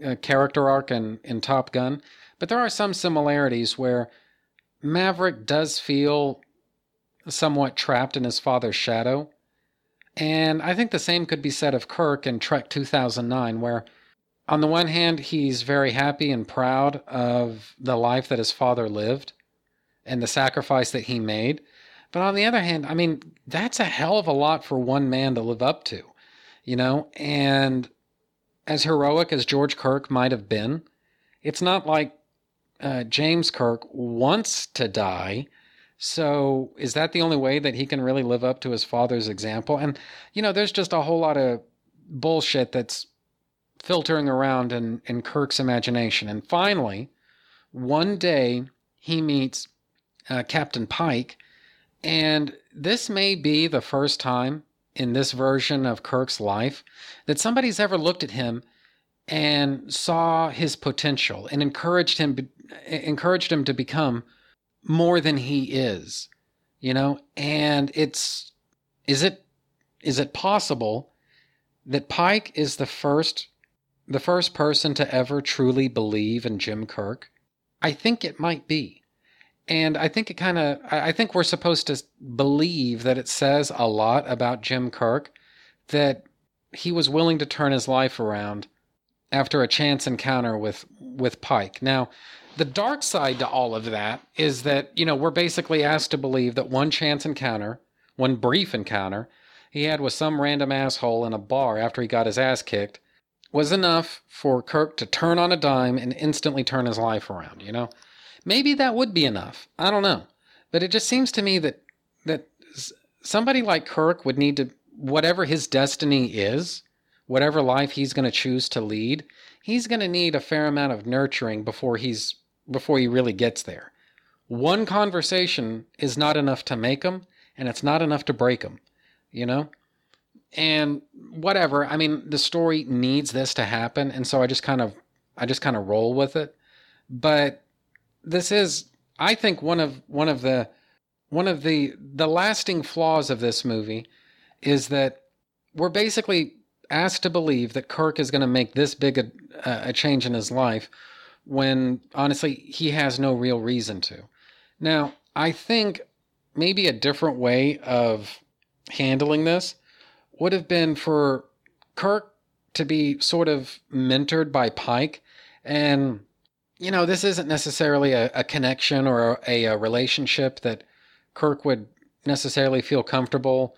uh, character arc in, in Top Gun, but there are some similarities where Maverick does feel somewhat trapped in his father's shadow. And I think the same could be said of Kirk in Trek 2009, where on the one hand, he's very happy and proud of the life that his father lived and the sacrifice that he made. But on the other hand, I mean, that's a hell of a lot for one man to live up to, you know? And as heroic as George Kirk might have been, it's not like uh, James Kirk wants to die so is that the only way that he can really live up to his father's example? And, you know, there's just a whole lot of bullshit that's filtering around in, in Kirk's imagination. And finally, one day he meets uh, Captain Pike, and this may be the first time in this version of Kirk's life that somebody's ever looked at him and saw his potential and encouraged him encouraged him to become more than he is. you know, and it's is it is it possible that Pike is the first the first person to ever truly believe in Jim Kirk? I think it might be. And I think it kind of, I think we're supposed to believe that it says a lot about Jim Kirk that he was willing to turn his life around after a chance encounter with, with Pike. Now, the dark side to all of that is that, you know, we're basically asked to believe that one chance encounter, one brief encounter, he had with some random asshole in a bar after he got his ass kicked was enough for Kirk to turn on a dime and instantly turn his life around, you know? Maybe that would be enough. I don't know. But it just seems to me that that somebody like Kirk would need to whatever his destiny is, whatever life he's going to choose to lead, he's going to need a fair amount of nurturing before he's before he really gets there. One conversation is not enough to make him, and it's not enough to break him, you know? And whatever, I mean, the story needs this to happen, and so I just kind of I just kind of roll with it. But this is I think one of one of the one of the the lasting flaws of this movie is that we're basically asked to believe that Kirk is going to make this big a, a change in his life when honestly he has no real reason to. Now, I think maybe a different way of handling this would have been for Kirk to be sort of mentored by Pike and you know, this isn't necessarily a, a connection or a, a, relationship that Kirk would necessarily feel comfortable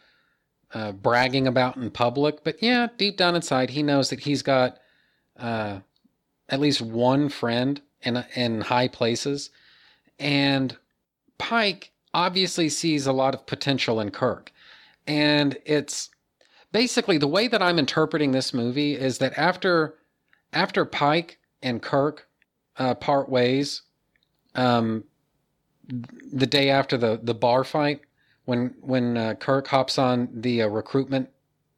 uh, bragging about in public. But yeah, deep down inside, he knows that he's got uh, at least one friend in in high places, and Pike obviously sees a lot of potential in Kirk, and it's basically the way that I'm interpreting this movie is that after after Pike and Kirk uh, part ways um, the day after the, the bar fight when when uh, Kirk hops on the uh, recruitment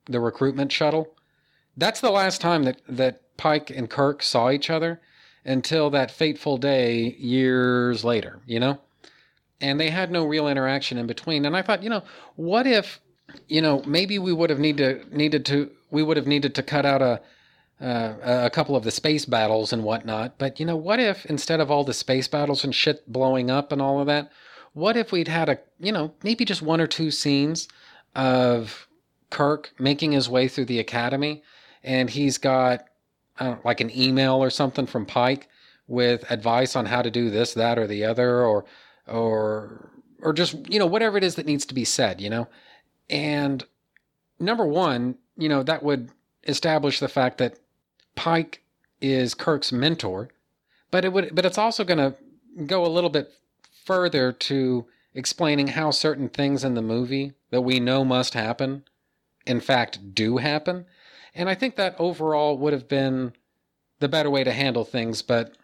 the recruitment shuttle. That's the last time that that Pike and Kirk saw each other until that fateful day years later, you know? And they had no real interaction in between. And I thought, you know, what if, you know, maybe we would have need to, needed to we would have needed to cut out a uh, a couple of the space battles and whatnot. But you know, what if instead of all the space battles and shit blowing up and all of that, what if we'd had a, you know, maybe just one or two scenes of Kirk making his way through the academy and he's got know, like an email or something from Pike with advice on how to do this, that, or the other, or, or, or just, you know, whatever it is that needs to be said, you know? And number one, you know, that would establish the fact that Pike is Kirk's mentor, but it would but it's also going to go a little bit further to explaining how certain things in the movie that we know must happen in fact do happen. And I think that overall would have been the better way to handle things, but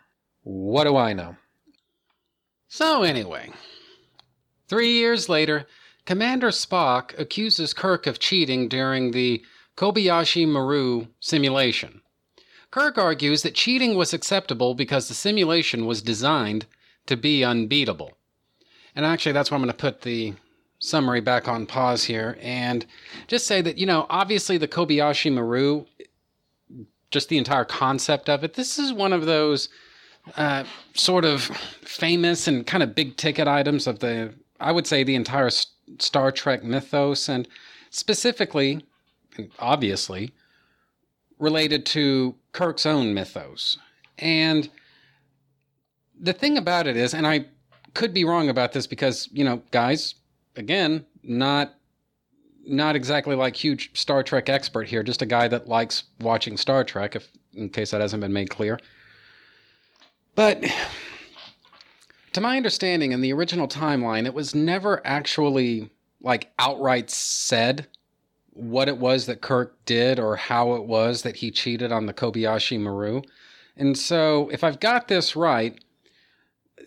what do I know? So, anyway, three years later, Commander Spock accuses Kirk of cheating during the Kobayashi Maru simulation. Kirk argues that cheating was acceptable because the simulation was designed to be unbeatable. And actually, that's where I'm going to put the summary back on pause here and just say that, you know, obviously the Kobayashi Maru, just the entire concept of it, this is one of those uh, sort of famous and kind of big ticket items of the, I would say, the entire Star Trek mythos. And specifically, obviously, related to Kirk's own mythos. And the thing about it is, and I could be wrong about this because, you know, guys, again, not not exactly like huge Star Trek expert here, just a guy that likes watching Star Trek, if in case that hasn't been made clear. But to my understanding, in the original timeline, it was never actually like outright said what it was that Kirk did or how it was that he cheated on the Kobayashi Maru. And so, if I've got this right,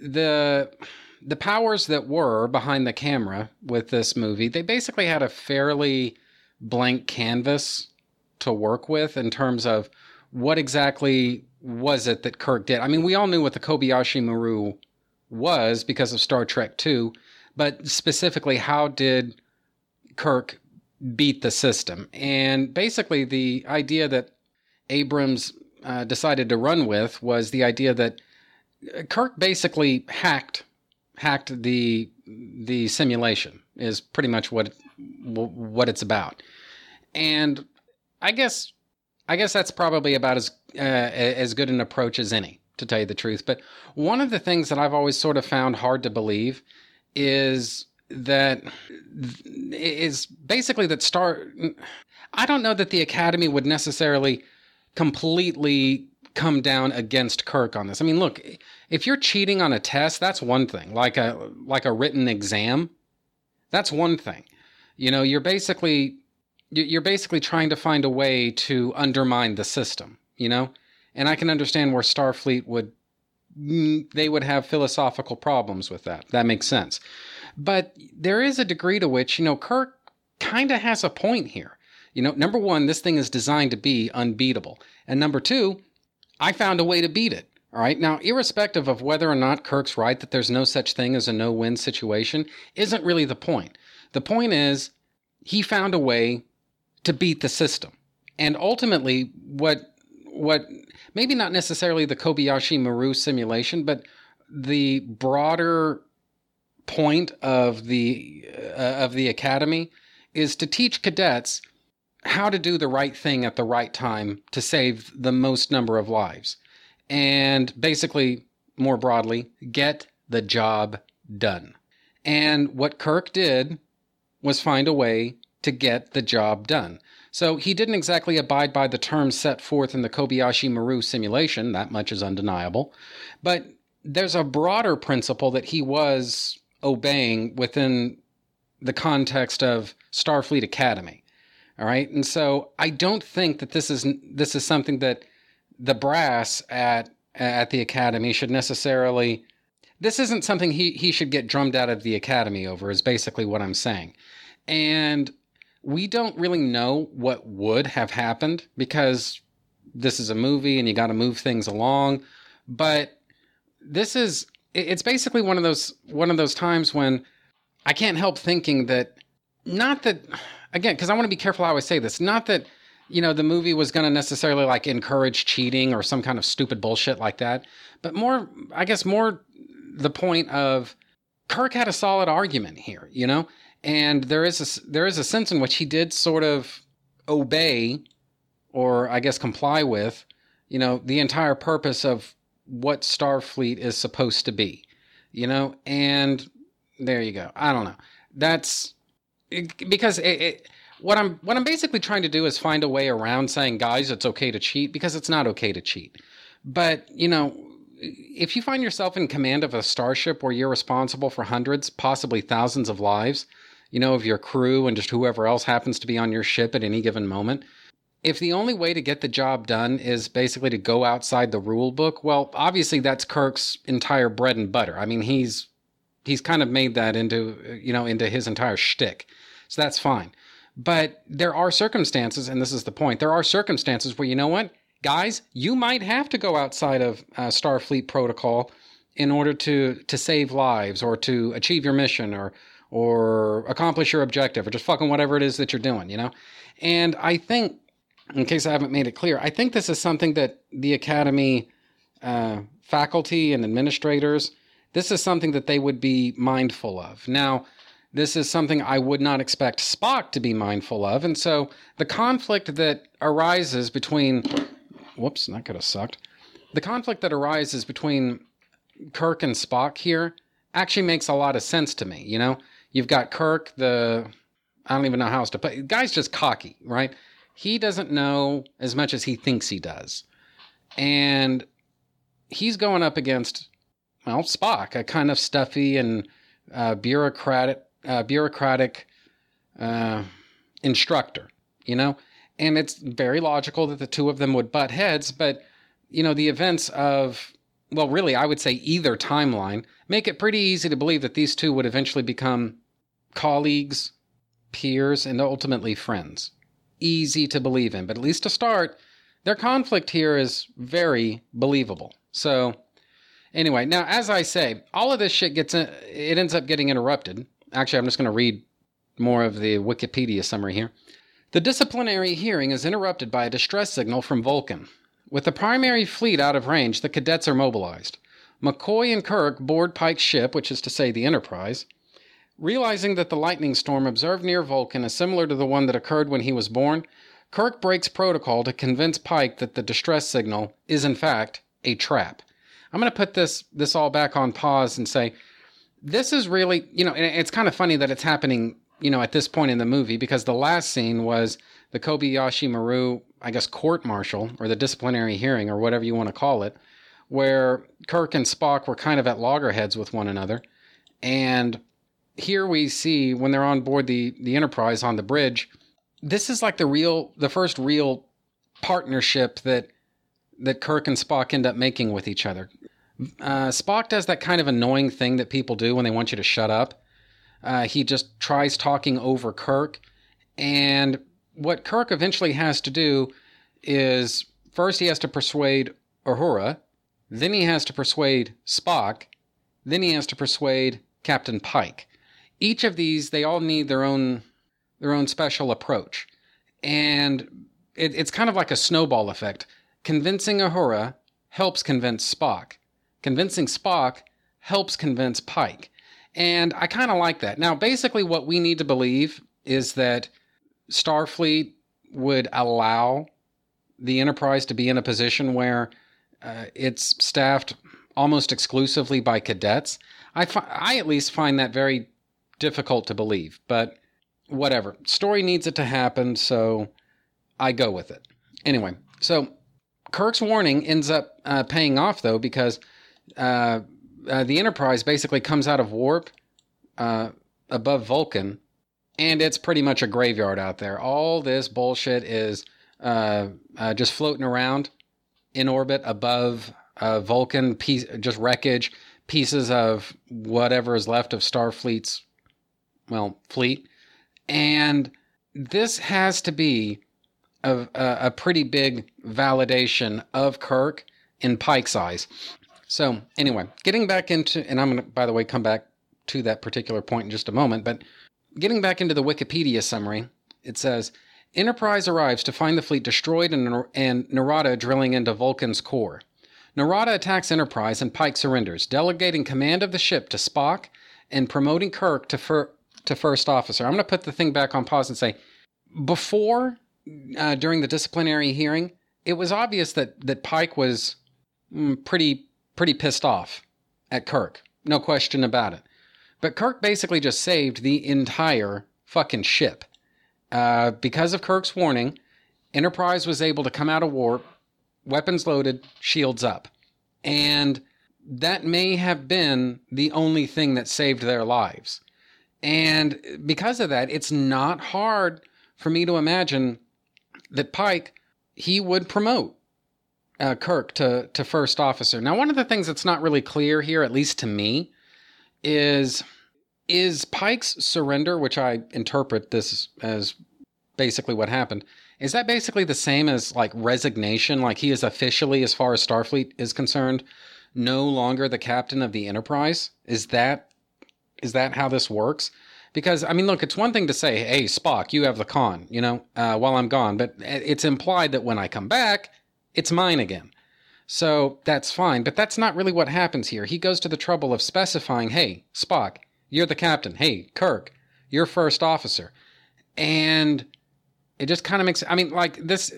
the the powers that were behind the camera with this movie, they basically had a fairly blank canvas to work with in terms of what exactly was it that Kirk did. I mean, we all knew what the Kobayashi Maru was because of Star Trek 2, but specifically, how did Kirk beat the system? And basically, the idea that Abrams uh, decided to run with was the idea that Kirk basically hacked hacked the the simulation is pretty much what what it's about. And I guess I guess that's probably about as uh, as good an approach as any, to tell you the truth. But one of the things that I've always sort of found hard to believe is that is basically that Star. I don't know that the Academy would necessarily completely come down against Kirk on this. I mean, look, if you're cheating on a test, that's one thing. Like a like a written exam, that's one thing. You know, you're basically you're basically trying to find a way to undermine the system, you know? And I can understand where Starfleet would they would have philosophical problems with that. That makes sense. But there is a degree to which, you know, Kirk kind of has a point here. You know, number 1, this thing is designed to be unbeatable. And number 2, I found a way to beat it. All right. Now, irrespective of whether or not Kirk's right that there's no such thing as a no win situation, isn't really the point. The point is, he found a way to beat the system. And ultimately, what what maybe not necessarily the Kobayashi Maru simulation, but the broader point of the uh, of the academy is to teach cadets how to do the right thing at the right time to save the most number of lives. And basically, more broadly, get the job done. And what Kirk did was find a way to get the job done. So he didn't exactly abide by the terms set forth in the Kobayashi Maru simulation, that much is undeniable. But there's a broader principle that he was obeying within the context of Starfleet Academy. All right? And so I don't think that this is this is something that the brass at at the academy should necessarily this isn't something he he should get drummed out of the academy over is basically what I'm saying. And we don't really know what would have happened because this is a movie and you got to move things along. But this is it's basically one of those one of those times when I can't help thinking that not that again because I want to be careful how I say this. Not that you know the movie was going to necessarily like encourage cheating or some kind of stupid bullshit like that, but more I guess more the point of Kirk had a solid argument here. You know, and there is a, there is a sense in which he did sort of obey or I guess comply with you know the entire purpose of what Starfleet is supposed to be you know? And there you go. I don't know. That's because it, it, what I'm what I'm basically trying to do is find a way around saying guys it's okay to cheat because it's not okay to cheat. But you know if you find yourself in command of a starship where you're responsible for hundreds possibly thousands of lives you know, of your crew and just whoever else happens to be on your ship at any given moment. If the only way to get the job done is basically to go outside the rule book, well, obviously that's Kirk's entire bread and butter. I mean, he's he's kind of made that into you know into his entire shtick, so that's fine. But there are circumstances, and this is the point. There are circumstances where you know what, guys, you might have to go outside of uh, Starfleet protocol in order to to save lives or to achieve your mission or or accomplish your objective or just fucking whatever it is that you're doing, you know? And I think, in case I haven't made it clear, I think this is something that the Academy uh, faculty and administrators, this is something that they would be mindful of. Now, this is something I would not expect Spock to be mindful of. And so the conflict that arises between, whoops, that could have sucked. The conflict that arises between Kirk and Spock here actually makes a lot of sense to me, you know? You've got Kirk, the I don't even know how else to put. Guy's just cocky, right? He doesn't know as much as he thinks he does, and he's going up against well Spock, a kind of stuffy and uh, bureaucratic, uh, bureaucratic uh, instructor, you know. And it's very logical that the two of them would butt heads, but you know the events of well, really, I would say either timeline make it pretty easy to believe that these two would eventually become colleagues, peers, and ultimately friends. Easy to believe in, but at least to start, their conflict here is very believable. So, Anyway, now as I say, all of this shit gets in, it ends up getting interrupted. Actually, I'm just going to read more of the Wikipedia summary here. The disciplinary hearing is interrupted by a distress signal from Vulcan. With the primary fleet out of range, the cadets are mobilized. McCoy and Kirk board Pike's ship, which is to say the Enterprise. Realizing that the lightning storm observed near Vulcan is similar to the one that occurred when he was born, Kirk breaks protocol to convince Pike that the distress signal is in fact a trap. I'm going to put this this all back on pause and say this is really, you know, it's kind of funny that it's happening, you know, at this point in the movie because the last scene was the Kobayashi Maru, I guess, court martial or the disciplinary hearing or whatever you want to call it, where Kirk and Spock were kind of at loggerheads with one another. And here we see when they're on board the the Enterprise on the bridge, this is like the real the first real partnership that that Kirk and Spock end up making with each other. Uh, Spock does that kind of annoying thing that people do when they want you to shut up. Uh, he just tries talking over Kirk, and what Kirk eventually has to do is first he has to persuade Uhura, then he has to persuade Spock, then he has to persuade Captain Pike. Each of these, they all need their own their own special approach, and it, it's kind of like a snowball effect. Convincing Uhura helps convince Spock. Convincing Spock helps convince Pike. And I kind of like that. Now, basically, what we need to believe is that Starfleet would allow the Enterprise to be in a position where uh, it's staffed almost exclusively by cadets. I, fi- I at least find that very difficult to believe, but whatever. Story needs it to happen, so I go with it. Anyway, so Kirk's warning ends up uh, paying off, though, because uh, uh, the Enterprise basically comes out of warp uh, above Vulcan, and it's pretty much a graveyard out there. All this bullshit is uh, uh, just floating around in orbit above Vulcan, piece, just wreckage, pieces of whatever is left of Starfleet's, well, fleet. And this has to be a, a, pretty big validation of Kirk in Pike's eyes. So, anyway, getting back into, and I'm going to, by the way, come back to that particular point in just a moment, but getting back into the Wikipedia summary, it says Enterprise arrives to find the fleet destroyed and, and Narada drilling into Vulcan's core. Narada attacks Enterprise and Pike surrenders, delegating command of the ship to Spock and promoting Kirk to, fir- to first officer. I'm going to put the thing back on pause and say, before, uh, during the disciplinary hearing, it was obvious that, that Pike was mm, pretty pretty pissed off at Kirk. No question about it. But Kirk basically just saved the entire fucking ship. Uh, because of Kirk's warning, Enterprise was able to come out of warp, weapons loaded, shields up. And that may have been the only thing that saved their lives. And because of that, it's not hard for me to imagine that Pike, he would promote uh, Kirk to to first officer. Now, one of the things that's not really clear here, at least to me, is is Pike's surrender, which I interpret this as basically what happened. Is that basically the same as like resignation? Like he is officially, as far as Starfleet is concerned, no longer the captain of the Enterprise? Is that is that how this works? Because I mean, look, it's one thing to say, "Hey, Spock, you have the conn," you know, uh, while I'm gone, but it's implied that when I come back, it's mine again. So that's fine, but that's not really what happens here. He goes to the trouble of specifying, hey, Spock, you're the captain. Hey, Kirk, you're first officer. And it just kind of makes, I mean, like this.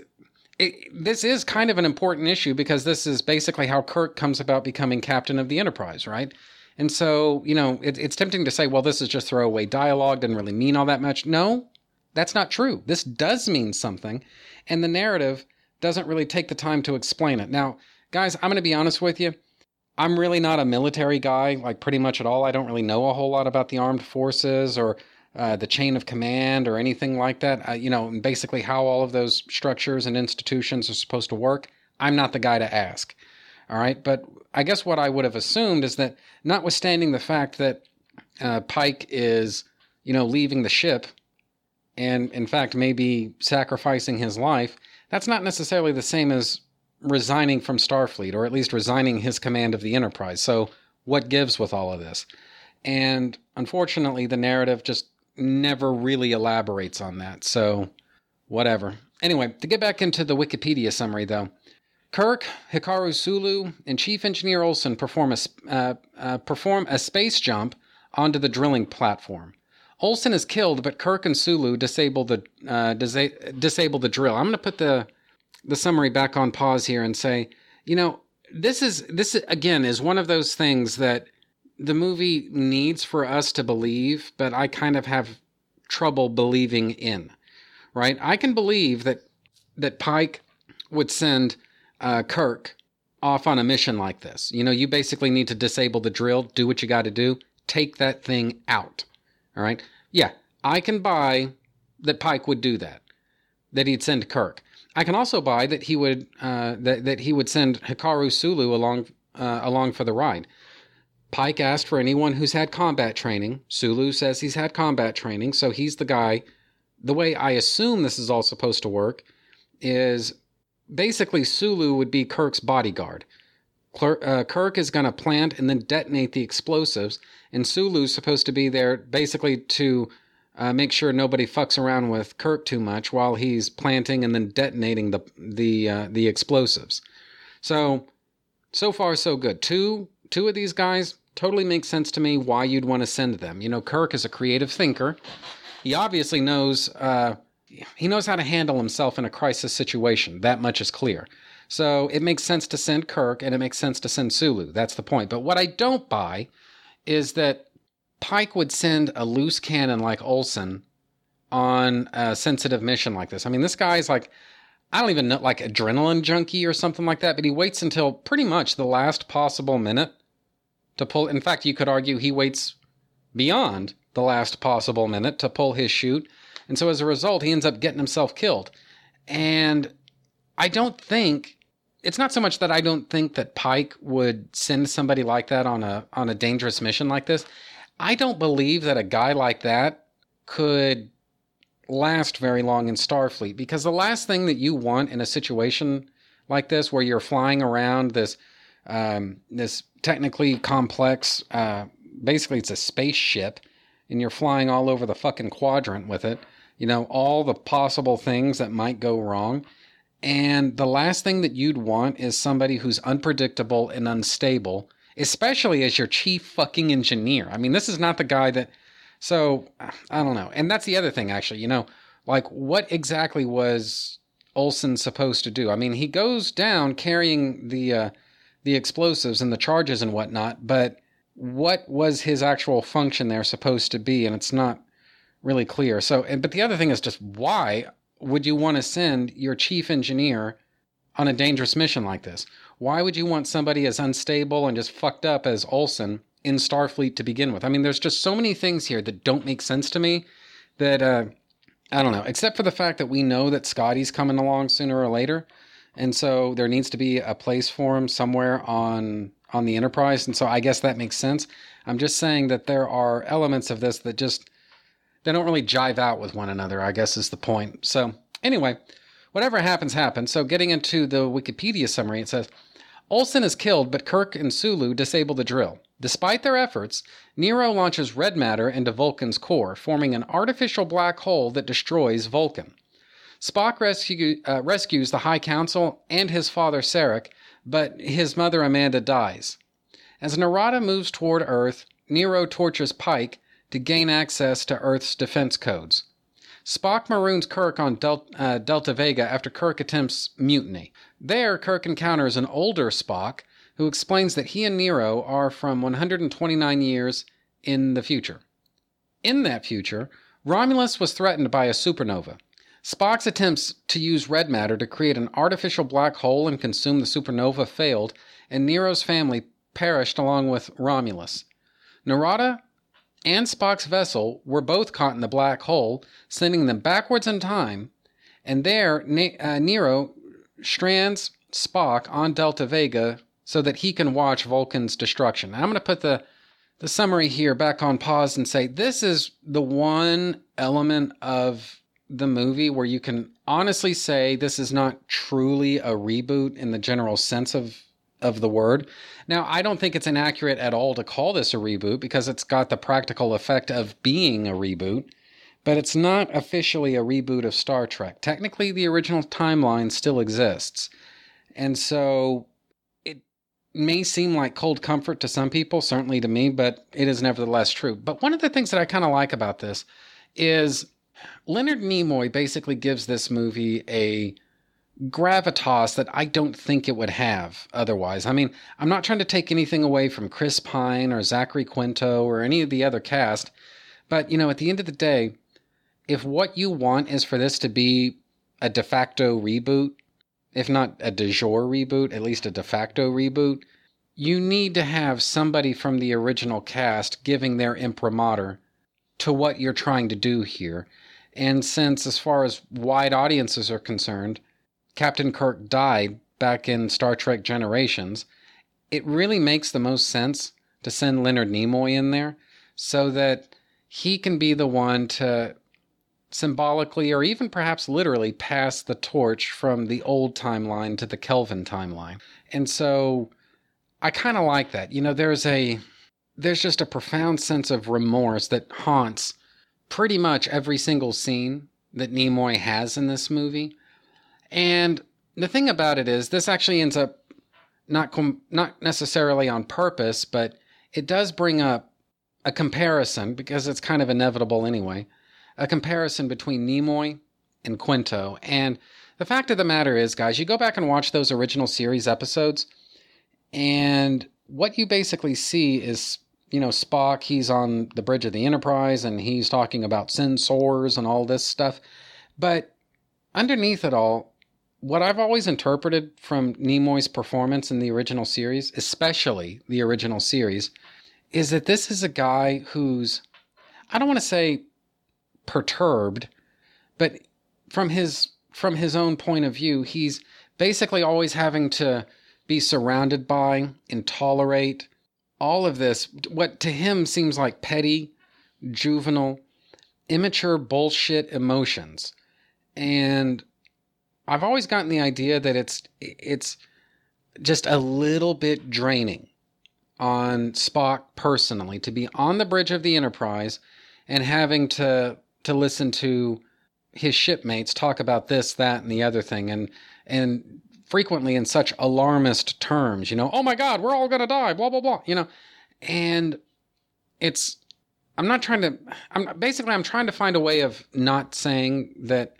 It, this is kind of an important issue because this is basically how Kirk comes about becoming captain of the Enterprise, right? And so, you know, it, it's tempting to say, well, this is just throwaway dialogue, doesn't really mean all that much. No, that's not true. This does mean something. And the narrative doesn't really take the time to explain it. Now, guys, I'm going to be honest with you. I'm really not a military guy, like pretty much at all. I don't really know a whole lot about the armed forces or uh, the chain of command or anything like that. Uh, you know, basically how all of those structures and institutions are supposed to work. I'm not the guy to ask. All right. But I guess what I would have assumed is that, notwithstanding the fact that uh, Pike is, you know, leaving the ship and, in fact, maybe sacrificing his life, that's not necessarily the same as resigning from Starfleet, or at least resigning his command of the Enterprise. So, what gives with all of this? And unfortunately, the narrative just never really elaborates on that. So, whatever. Anyway, to get back into the Wikipedia summary, though, Kirk, Hikaru Sulu, and Chief Engineer Olson perform a, uh, uh, perform a space jump onto the drilling platform. Olson is killed, but Kirk and Sulu disable the uh, disa- disable the drill. I'm going to put the the summary back on pause here and say, you know, this is this again is one of those things that the movie needs for us to believe, but I kind of have trouble believing in. Right? I can believe that that Pike would send uh, Kirk off on a mission like this. You know, you basically need to disable the drill, do what you got to do, take that thing out. All right? Yeah, I can buy that Pike would do that, that he'd send Kirk. I can also buy that he would uh, that that he would send Hikaru Sulu along uh, along for the ride. Pike asked for anyone who's had combat training. Sulu says he's had combat training, so he's the guy. The way I assume this is all supposed to work is basically Sulu would be Kirk's bodyguard. Uh, Kirk is going to plant and then detonate the explosives, and Sulu's supposed to be there basically to uh, make sure nobody fucks around with Kirk too much while he's planting and then detonating the the uh, the explosives. So, so far so good. Two two of these guys totally makes sense to me why you'd want to send them. You know, Kirk is a creative thinker. He obviously knows uh, he knows how to handle himself in a crisis situation. That much is clear. So it makes sense to send Kirk and it makes sense to send Sulu. That's the point. But what I don't buy is that Pike would send a loose cannon like Olson on a sensitive mission like this. I mean, this guy's like, I don't even know, like adrenaline junkie or something like that, but he waits until pretty much the last possible minute to pull. In fact, you could argue he waits beyond the last possible minute to pull his chute. And so as a result, he ends up getting himself killed. And I don't think it's not so much that I don't think that Pike would send somebody like that on a on a dangerous mission like this. I don't believe that a guy like that could last very long in Starfleet because the last thing that you want in a situation like this, where you're flying around this um, this technically complex, uh, basically it's a spaceship, and you're flying all over the fucking quadrant with it. You know all the possible things that might go wrong. And the last thing that you'd want is somebody who's unpredictable and unstable especially as your chief fucking engineer. I mean, this is not the guy that. So I don't know. And that's the other thing, actually. You know, like what exactly was Olson supposed to do? I mean, he goes down carrying the uh, the explosives and the charges and whatnot, but what was his actual function there supposed to be? And it's not really clear. So, and, but the other thing is just why would you want to send your chief engineer on a dangerous mission like this? Why would you want somebody as unstable and just fucked up as Olson in Starfleet to begin with? I mean, there's just so many things here that don't make sense to me that uh, I don't know, except for the fact that we know that Scotty's coming along sooner or later. And so there needs to be a place for him somewhere on on the Enterprise. And so I guess that makes sense. I'm just saying that there are elements of this that just they don't really jive out with one another, I guess is the point. So anyway, whatever happens, happens. So getting into the Wikipedia summary, it says Olson is killed, but Kirk and Sulu disable the drill. Despite their efforts, Nero launches red matter into Vulcan's core, forming an artificial black hole that destroys Vulcan. Spock rescue, uh, rescues the High Council and his father Sarek, but his mother Amanda dies. As Narada moves toward Earth, Nero tortures Pike to gain access to Earth's defense codes. Spock maroons Kirk on Del- uh, Delta Vega after Kirk attempts mutiny. There, Kirk encounters an older Spock who explains that he and Nero are from 129 years in the future. In that future, Romulus was threatened by a supernova. Spock's attempts to use red matter to create an artificial black hole and consume the supernova failed, and Nero's family perished along with Romulus. Narada and Spock's vessel were both caught in the black hole, sending them backwards in time. And there, ne- uh, Nero strands Spock on Delta Vega so that he can watch Vulcan's destruction. Now, I'm going to put the the summary here back on pause and say this is the one element of the movie where you can honestly say this is not truly a reboot in the general sense of of the word. Now, I don't think it's inaccurate at all to call this a reboot because it's got the practical effect of being a reboot, but it's not officially a reboot of Star Trek. Technically, the original timeline still exists. And so it may seem like cold comfort to some people, certainly to me, but it is nevertheless true. But one of the things that I kind of like about this is Leonard Nimoy basically gives this movie a gravitas that I don't think it would have otherwise. I mean, I'm not trying to take anything away from Chris Pine or Zachary Quinto or any of the other cast, but you know, at the end of the day, if what you want is for this to be a de facto reboot, if not a de jure reboot, at least a de facto reboot, you need to have somebody from the original cast giving their imprimatur to what you're trying to do here. And since, as far as wide audiences are concerned, Captain Kirk died back in Star Trek Generations, it really makes the most sense to send Leonard Nimoy in there so that he can be the one to symbolically or even perhaps literally pass the torch from the old timeline to the Kelvin timeline. And so I kind of like that. You know, there's a there's just a profound sense of remorse that haunts pretty much every single scene that Nimoy has in this movie. And the thing about it is, this actually ends up not com- not necessarily on purpose, but it does bring up a comparison because it's kind of inevitable anyway. A comparison between Nimoy and Quinto. And the fact of the matter is, guys, you go back and watch those original series episodes, and what you basically see is, you know, Spock, he's on the bridge of the Enterprise and he's talking about sensors and all this stuff. But underneath it all, what I've always interpreted from Nimoy's performance in the original series, especially the original series, is that this is a guy who's, I don't want to say perturbed, but from his from his own point of view, he's basically always having to be surrounded by and tolerate all of this, what to him seems like petty, juvenile, immature bullshit emotions. And I've always gotten the idea that it's it's just a little bit draining on Spock personally to be on the bridge of the Enterprise and having to to listen to his shipmates talk about this, that, and the other thing, and and frequently in such alarmist terms, you know, oh my God, we're all gonna die, blah blah blah, you know, and it's I'm not trying to I'm basically I'm trying to find a way of not saying that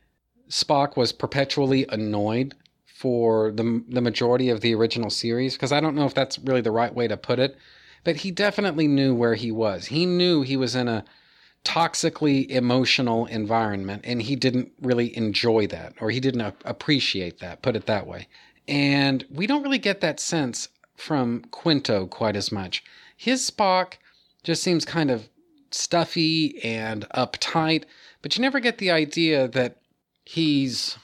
Spock was perpetually annoyed for the the majority of the original series because I don't know if that's really the right way to put it, but he definitely knew where he was. He knew he was in a toxically emotional environment and he didn't really enjoy that or he didn't appreciate that, put it that way. And we don't really get that sense from Quinto quite as much. His Spock just seems kind of stuffy and uptight, but you never get the idea that he's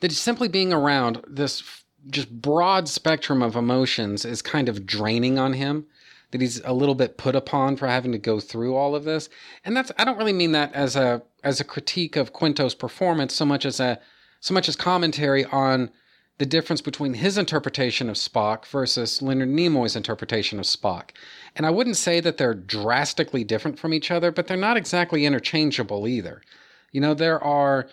that simply being around this just broad spectrum of emotions is kind of draining on him that he's a little bit put upon for having to go through all of this and that's i don't really mean that as a as a critique of quinto's performance so much as a so much as commentary on the difference between his interpretation of Spock versus Leonard Nimoy's interpretation of Spock. And I wouldn't say that they're drastically different from each other, but they're not exactly interchangeable either. You know, there are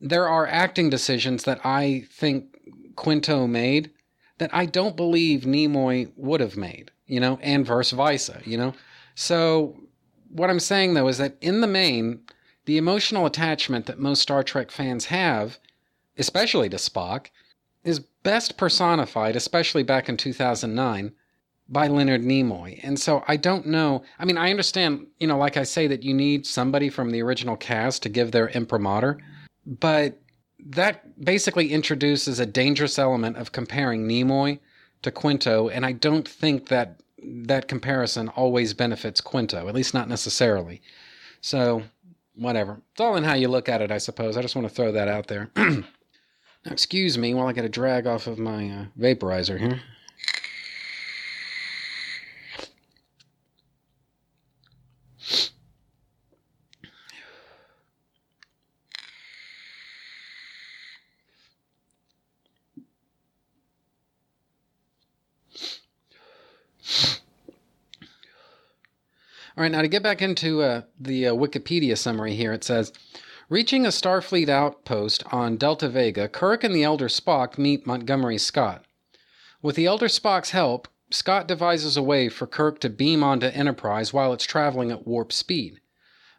there are acting decisions that I think Quinto made that I don't believe Nimoy would have made, you know, and vice versa, you know. So what I'm saying though is that in the main, the emotional attachment that most Star Trek fans have, especially to Spock, is best personified, especially back in 2009, by Leonard Nimoy. And so I don't know. I mean, I understand, you know, like I say, that you need somebody from the original cast to give their imprimatur but that basically introduces a dangerous element of comparing Nimoy to Quinto, and I don't think that that comparison always benefits Quinto, at least not necessarily. So, whatever. It's all in how you look at it, I suppose. I just want to throw that out there. <clears throat> now, excuse me while I get a drag off of my uh, vaporizer here. All right, now to get back into uh, the uh, Wikipedia summary here, it says Reaching a Starfleet outpost on Delta Vega, Kirk and the Elder Spock meet Montgomery Scott. With the Elder Spock's help, Scott devises a way for Kirk to beam onto Enterprise while it's traveling at warp speed.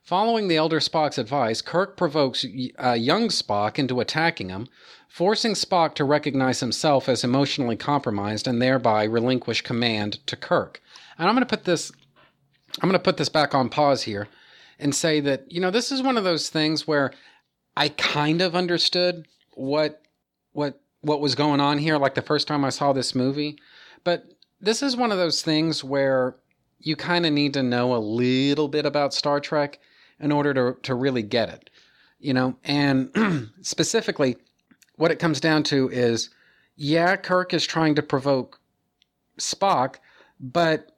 Following the Elder Spock's advice, Kirk provokes uh, young Spock into attacking him, forcing Spock to recognize himself as emotionally compromised and thereby relinquish command to Kirk. And I'm going to put this I'm going to put this back on pause here and say that, you know, this is one of those things where I kind of understood what what what was going on here like the first time I saw this movie, but this is one of those things where you kind of need to know a little bit about Star Trek in order to, to really get it. You know, and <clears throat> specifically, what it comes down to is yeah, Kirk is trying to provoke Spock, but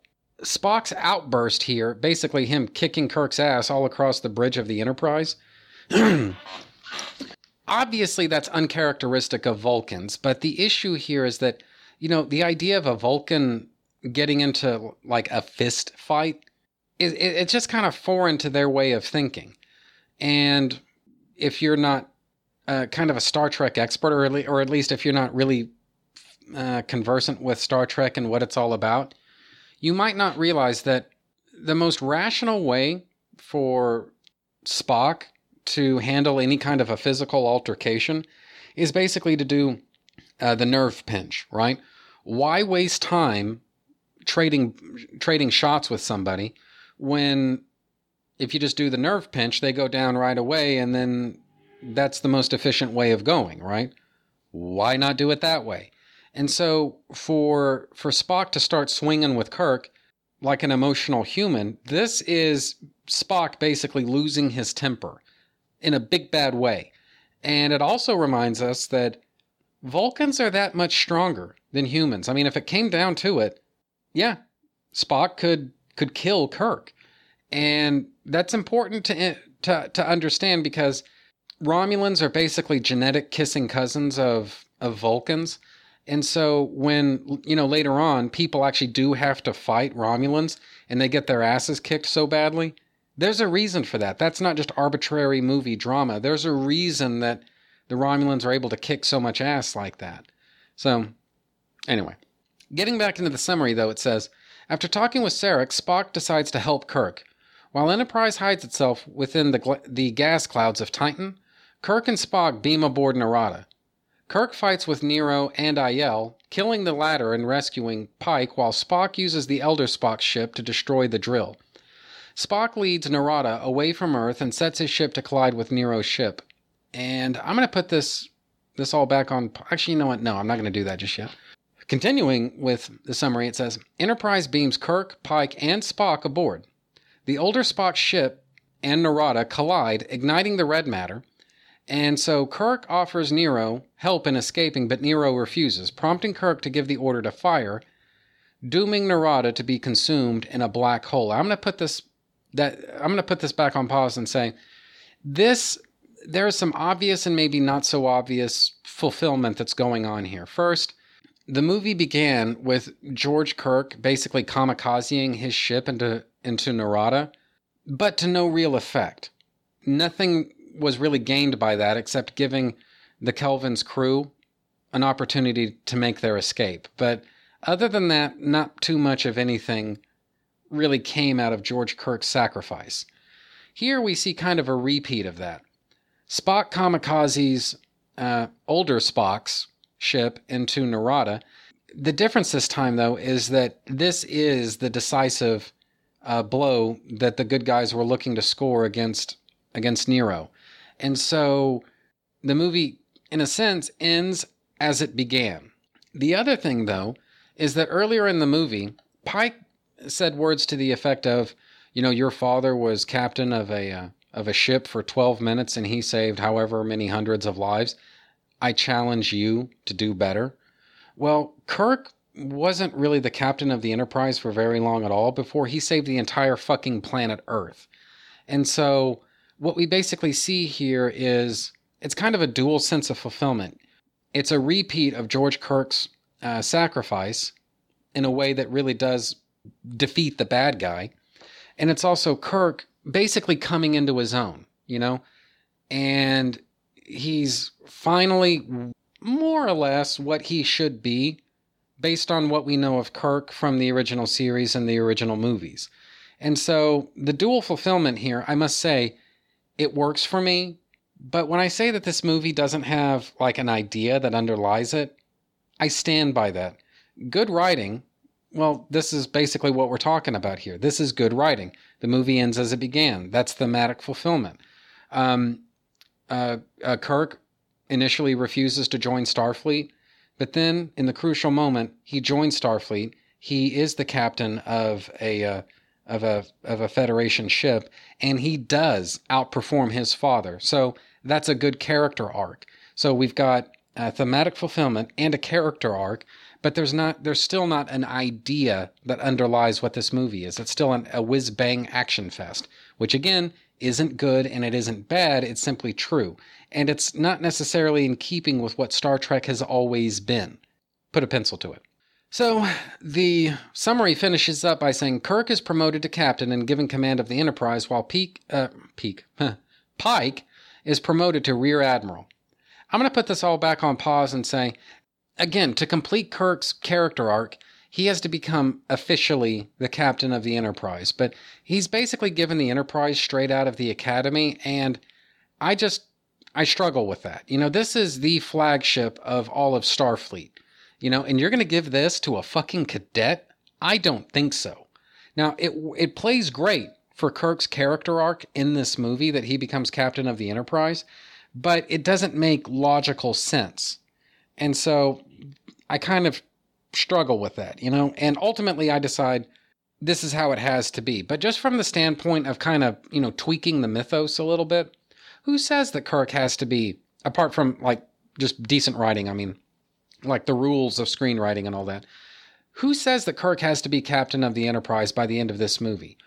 Spock's outburst here, basically him kicking Kirk's ass all across the bridge of the Enterprise, <clears throat> obviously that's uncharacteristic of Vulcans, but the issue here is that, you know, the idea of a Vulcan getting into like a fist fight it, it, it's just kind of foreign to their way of thinking. And if you're not uh, kind of a Star Trek expert, or, or at least if you're not really uh, conversant with Star Trek and what it's all about, you might not realize that the most rational way for Spock to handle any kind of a physical altercation is basically to do uh, the nerve pinch, right? Why waste time trading trading shots with somebody when if you just do the nerve pinch, they go down right away, and then that's the most efficient way of going, right? Why not do it that way? And so for for Spock to start swinging with Kirk like an emotional human, this is Spock basically losing his temper in a big bad way. And it also reminds us that Vulcans are that much stronger than humans. I mean, if it came down to it, yeah, Spock could could kill Kirk. And that's important to, to, to understand because Romulans are basically genetic kissing cousins of, of Vulcans. And so when, you know, later on, people actually do have to fight Romulans and they get their asses kicked so badly, there's a reason for that. That's not just arbitrary movie drama. There's a reason that the Romulans are able to kick so much ass like that. So, anyway, getting back into the summary, though, it says after talking with Sarek, Spock decides to help Kirk. While Enterprise hides itself within the, the gas clouds of Titan, Kirk and Spock beam aboard Narada. Kirk fights with Nero and Ayel, killing the latter and rescuing Pike, while Spock uses the Elder Spock ship to destroy the drill. Spock leads Narada away from Earth and sets his ship to collide with Nero's ship. And I'm going to put this this all back on. Actually, you know what? No, I'm not going to do that just yet. Continuing with the summary, it says Enterprise beams Kirk, Pike, and Spock aboard. The older Spock ship and Narada collide, igniting the red matter, and so Kirk offers Nero help in escaping, but Nero refuses, prompting Kirk to give the order to fire, dooming Narada to be consumed in a black hole. I'm going to put this that I'm going to put this back on pause and say this there is some obvious and maybe not so obvious fulfillment that's going on here. First, the movie began with George Kirk basically kamikazing his ship into into Narada, but to no real effect. Nothing was really gained by that except giving the Kelvin's crew an opportunity to make their escape. But other than that, not too much of anything really came out of George Kirk's sacrifice. Here we see kind of a repeat of that. Spock kamikazes uh, older Spock's ship into Narada. The difference this time, though, is that this is the decisive uh, blow that the good guys were looking to score against against Nero, and so the movie, in a sense, ends as it began. The other thing, though, is that earlier in the movie, Pike said words to the effect of, "You know, your father was captain of a uh, of a ship for 12 minutes, and he saved however many hundreds of lives." I challenge you to do better. Well, Kirk wasn't really the captain of the Enterprise for very long at all before he saved the entire fucking planet Earth. And so, what we basically see here is it's kind of a dual sense of fulfillment. It's a repeat of George Kirk's uh, sacrifice in a way that really does defeat the bad guy. and it's also Kirk basically coming into his own, you know? And he's finally more or less what he should be based on what we know of Kirk from the original series and the original movies. And so the dual fulfillment here, I must say, it works for me. But when I say that this movie doesn't have like an idea that underlies it, I stand by that. Good writing, well, this is basically what we're talking about here. This is good writing. The movie ends as it began. That's thematic fulfillment. Um, uh, uh, Kirk initially refuses to join Starfleet, but then in the crucial moment, he joins Starfleet. He is the captain of a uh, of a of a Federation ship, and he does outperform his father. So that's a good character arc. So we've got a thematic fulfillment and a character arc, but there's not there's still not an idea that underlies what this movie is. It's still an, a whiz bang action fest, which again isn't good and it isn't bad. It's simply true, and it's not necessarily in keeping with what Star Trek has always been. Put a pencil to it. So, the summary finishes up by saying Kirk is promoted to captain and given command of the Enterprise, while Peak, uh, Peak, Pike is promoted to rear admiral. I'm going to put this all back on pause and say, again, to complete Kirk's character arc, he has to become officially the captain of the Enterprise. But he's basically given the Enterprise straight out of the Academy, and I just, I struggle with that. You know, this is the flagship of all of Starfleet. You know, and you're going to give this to a fucking cadet? I don't think so. Now, it it plays great for Kirk's character arc in this movie that he becomes captain of the Enterprise, but it doesn't make logical sense. And so I kind of struggle with that, you know? And ultimately I decide this is how it has to be. But just from the standpoint of kind of, you know, tweaking the mythos a little bit, who says that Kirk has to be apart from like just decent writing, I mean, like the rules of screenwriting and all that. Who says that Kirk has to be captain of the Enterprise by the end of this movie?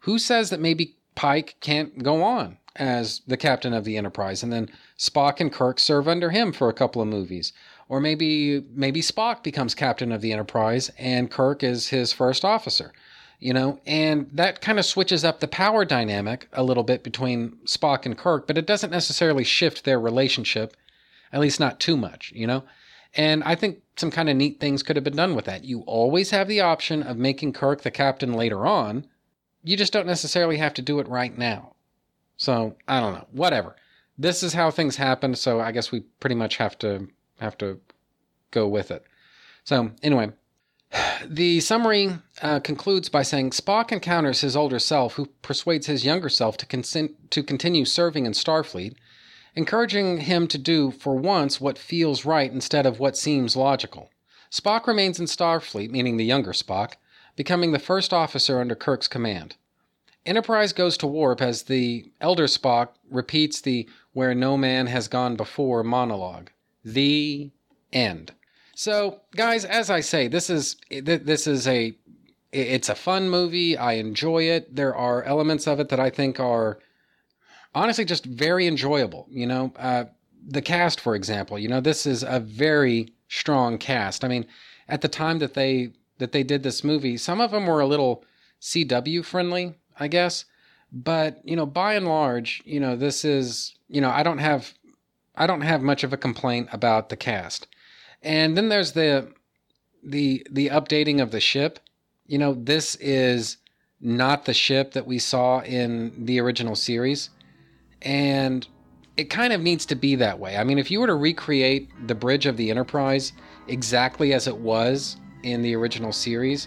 Who says that maybe Pike can't go on as the captain of the Enterprise and then Spock and Kirk serve under him for a couple of movies? Or maybe maybe Spock becomes captain of the Enterprise and Kirk is his first officer. You know, and that kind of switches up the power dynamic a little bit between Spock and Kirk, but it doesn't necessarily shift their relationship, at least not too much, you know? And I think some kind of neat things could have been done with that. You always have the option of making Kirk the captain later on. You just don't necessarily have to do it right now. So, I don't know. Whatever. This is how things happen, so I guess we pretty much have to have to go with it. So, anyway, the summary uh, concludes by saying Spock encounters his older self, who persuades his younger self to, consent, to continue serving in Starfleet encouraging him to do for once what feels right instead of what seems logical. Spock remains in Starfleet, meaning the younger Spock, becoming the first officer under Kirk's command. Enterprise goes to warp as the elder Spock repeats the where no man has gone before monologue. The end. So, guys, as I say, this is this is a it's a fun movie. I enjoy it. There are elements of it that I think are honestly just very enjoyable. You know, uh, the cast, for example, you know, this is a very strong cast. I mean, at the time that they that they did this movie, some of them were a little CW friendly, I guess. But you know, by and large, you know, this is you know, I don't have I don't have much of a complaint about the cast. And then there's the the the updating of the ship. You know, this is not the ship that we saw in the original series. And it kind of needs to be that way. I mean, if you were to recreate the bridge of the Enterprise exactly as it was in the original series,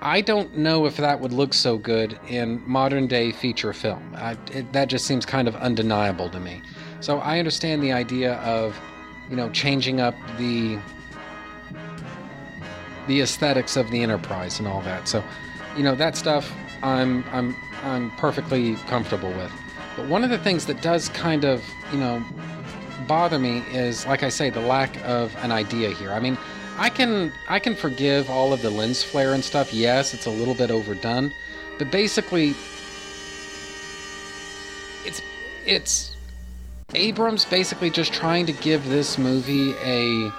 I don't know if that would look so good in modern day feature film. I, it, that just seems kind of undeniable to me. So I understand the idea of, you know, changing up the the aesthetics of the Enterprise and all that. So, you know, that stuff I'm I'm I'm perfectly comfortable with. But one of the things that does kind of, you know, bother me is, like I say, the lack of an idea here. I mean, I can I can forgive all of the lens flare and stuff. Yes, it's a little bit overdone, but basically, it's it's Abrams basically just trying to give this movie a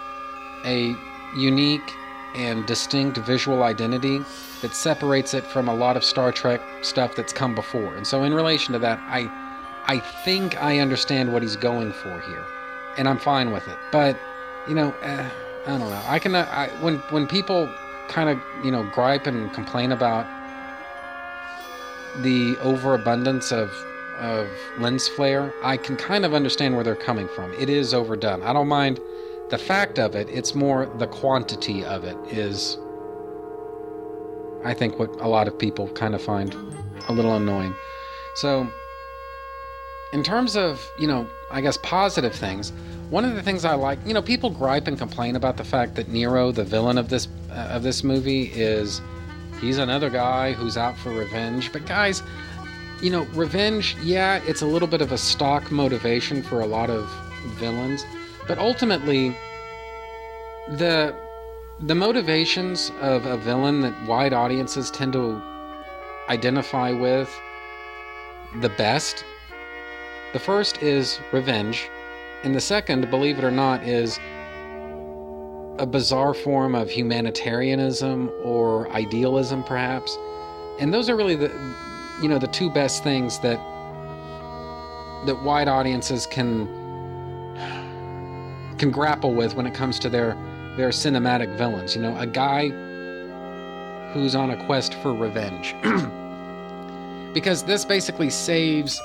a unique and distinct visual identity that separates it from a lot of Star Trek stuff that's come before. And so, in relation to that, I, I think I understand what he's going for here, and I'm fine with it. But, you know, uh, I don't know. I can, I, when when people kind of you know gripe and complain about the overabundance of of lens flare, I can kind of understand where they're coming from. It is overdone. I don't mind the fact of it, it's more the quantity of it is, I think, what a lot of people kind of find a little annoying. So, in terms of, you know, I guess positive things, one of the things I like, you know, people gripe and complain about the fact that Nero, the villain of this uh, of this movie, is he's another guy who's out for revenge. But guys, you know, revenge, yeah, it's a little bit of a stock motivation for a lot of villains, but ultimately the the motivations of a villain that wide audiences tend to identify with the best. The first is revenge and the second believe it or not is a bizarre form of humanitarianism or idealism perhaps. And those are really the you know the two best things that that wide audiences can can grapple with when it comes to their their cinematic villains. You know, a guy who's on a quest for revenge. <clears throat> because this basically saves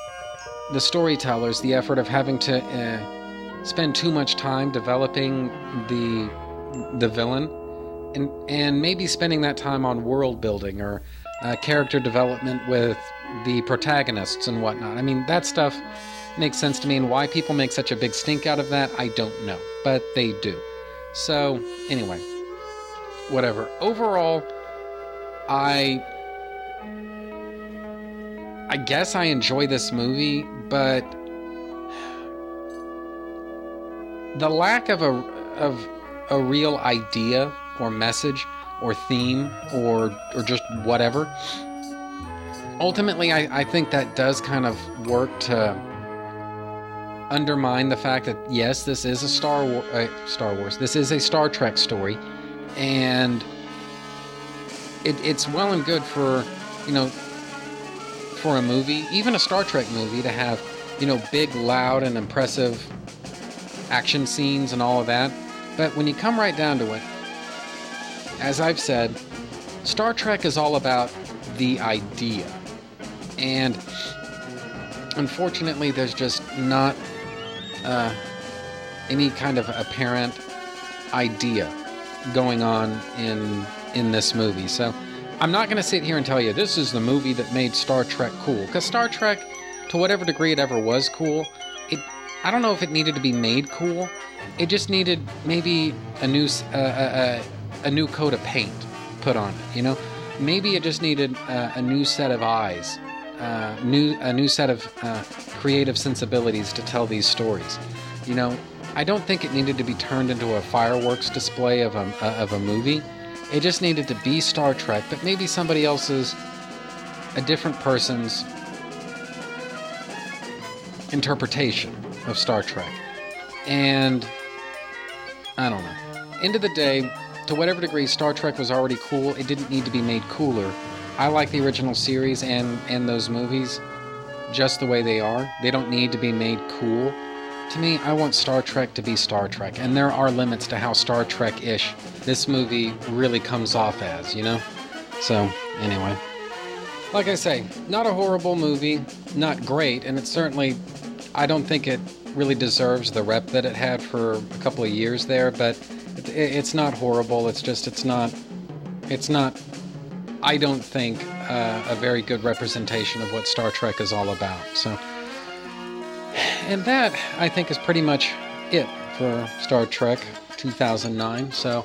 the storytellers the effort of having to uh, spend too much time developing the the villain and and maybe spending that time on world building or uh, character development with the protagonists and whatnot. I mean, that stuff makes sense to me, and why people make such a big stink out of that, I don't know, but they do. So, anyway, whatever. Overall, I I guess I enjoy this movie, but the lack of a of a real idea or message or theme or or just whatever. Ultimately, I, I think that does kind of work to undermine the fact that yes, this is a Star War, uh, Star Wars. This is a Star Trek story, and it, it's well and good for you know for a movie, even a Star Trek movie, to have you know big, loud, and impressive action scenes and all of that. But when you come right down to it, as I've said, Star Trek is all about the idea. And unfortunately, there's just not uh, any kind of apparent idea going on in in this movie. So I'm not going to sit here and tell you this is the movie that made Star Trek cool because Star Trek, to whatever degree it ever was cool, it I don't know if it needed to be made cool. It just needed maybe a new uh, uh, uh, a new coat of paint put on it. You know, maybe it just needed uh, a new set of eyes uh, new a new set of uh, creative sensibilities to tell these stories. You know, I don't think it needed to be turned into a fireworks display of a uh, of a movie. It just needed to be Star Trek, but maybe somebody else's, a different person's interpretation of Star Trek. And I don't know. End of the day, to whatever degree Star Trek was already cool, it didn't need to be made cooler I like the original series and and those movies just the way they are. They don't need to be made cool. To me, I want Star Trek to be Star Trek, and there are limits to how Star Trek-ish this movie really comes off as, you know? So, anyway. Like I say, not a horrible movie, not great, and it certainly I don't think it really deserves the rep that it had for a couple of years there, but it's not horrible. It's just it's not it's not I don't think, uh, a very good representation of what Star Trek is all about. So, and that I think is pretty much it for Star Trek 2009. So,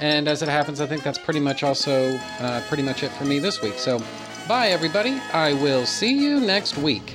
and as it happens, I think that's pretty much also uh, pretty much it for me this week. So, bye everybody. I will see you next week.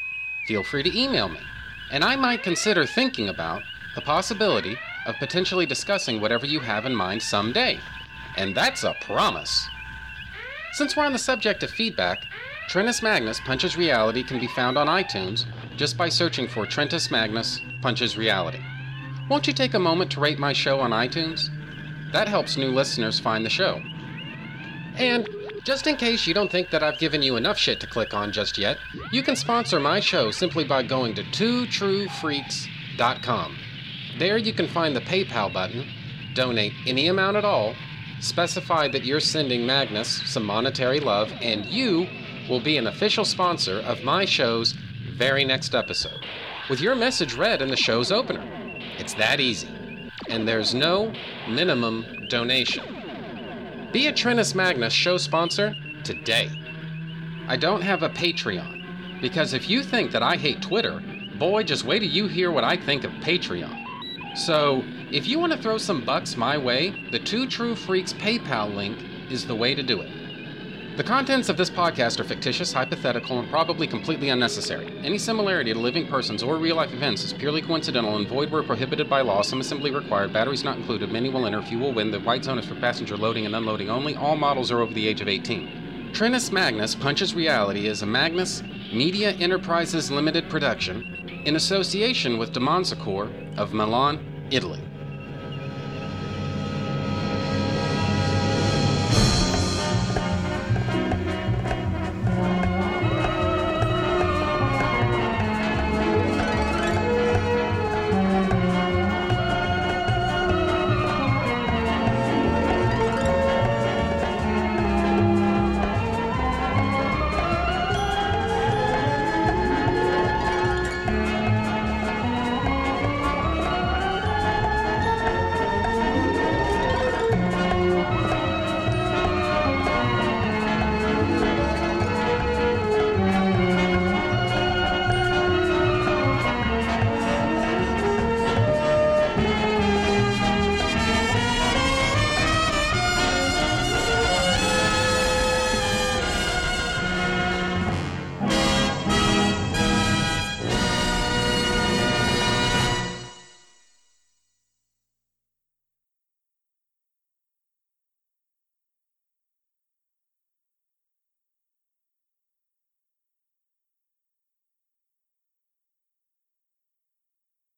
Feel free to email me, and I might consider thinking about the possibility of potentially discussing whatever you have in mind someday. And that's a promise. Since we're on the subject of feedback, Trentus Magnus Punches Reality can be found on iTunes just by searching for Trentus Magnus Punches Reality. Won't you take a moment to rate my show on iTunes? That helps new listeners find the show. And just in case you don't think that I've given you enough shit to click on just yet, you can sponsor my show simply by going to twotruefreaks.com. There you can find the PayPal button, donate any amount at all, specify that you're sending Magnus some monetary love, and you will be an official sponsor of my show's very next episode, with your message read in the show's opener. It's that easy. And there's no minimum donation. Be a Trentus Magnus show sponsor today. I don't have a Patreon, because if you think that I hate Twitter, boy, just wait till you hear what I think of Patreon. So, if you want to throw some bucks my way, the Two True Freaks PayPal link is the way to do it. The contents of this podcast are fictitious, hypothetical, and probably completely unnecessary. Any similarity to living persons or real life events is purely coincidental and void where prohibited by law. Some assembly required, batteries not included, many will enter, few will win. The white zone is for passenger loading and unloading only. All models are over the age of 18. Trentus Magnus Punches Reality is a Magnus Media Enterprises Limited production in association with Demonsacor of Milan, Italy.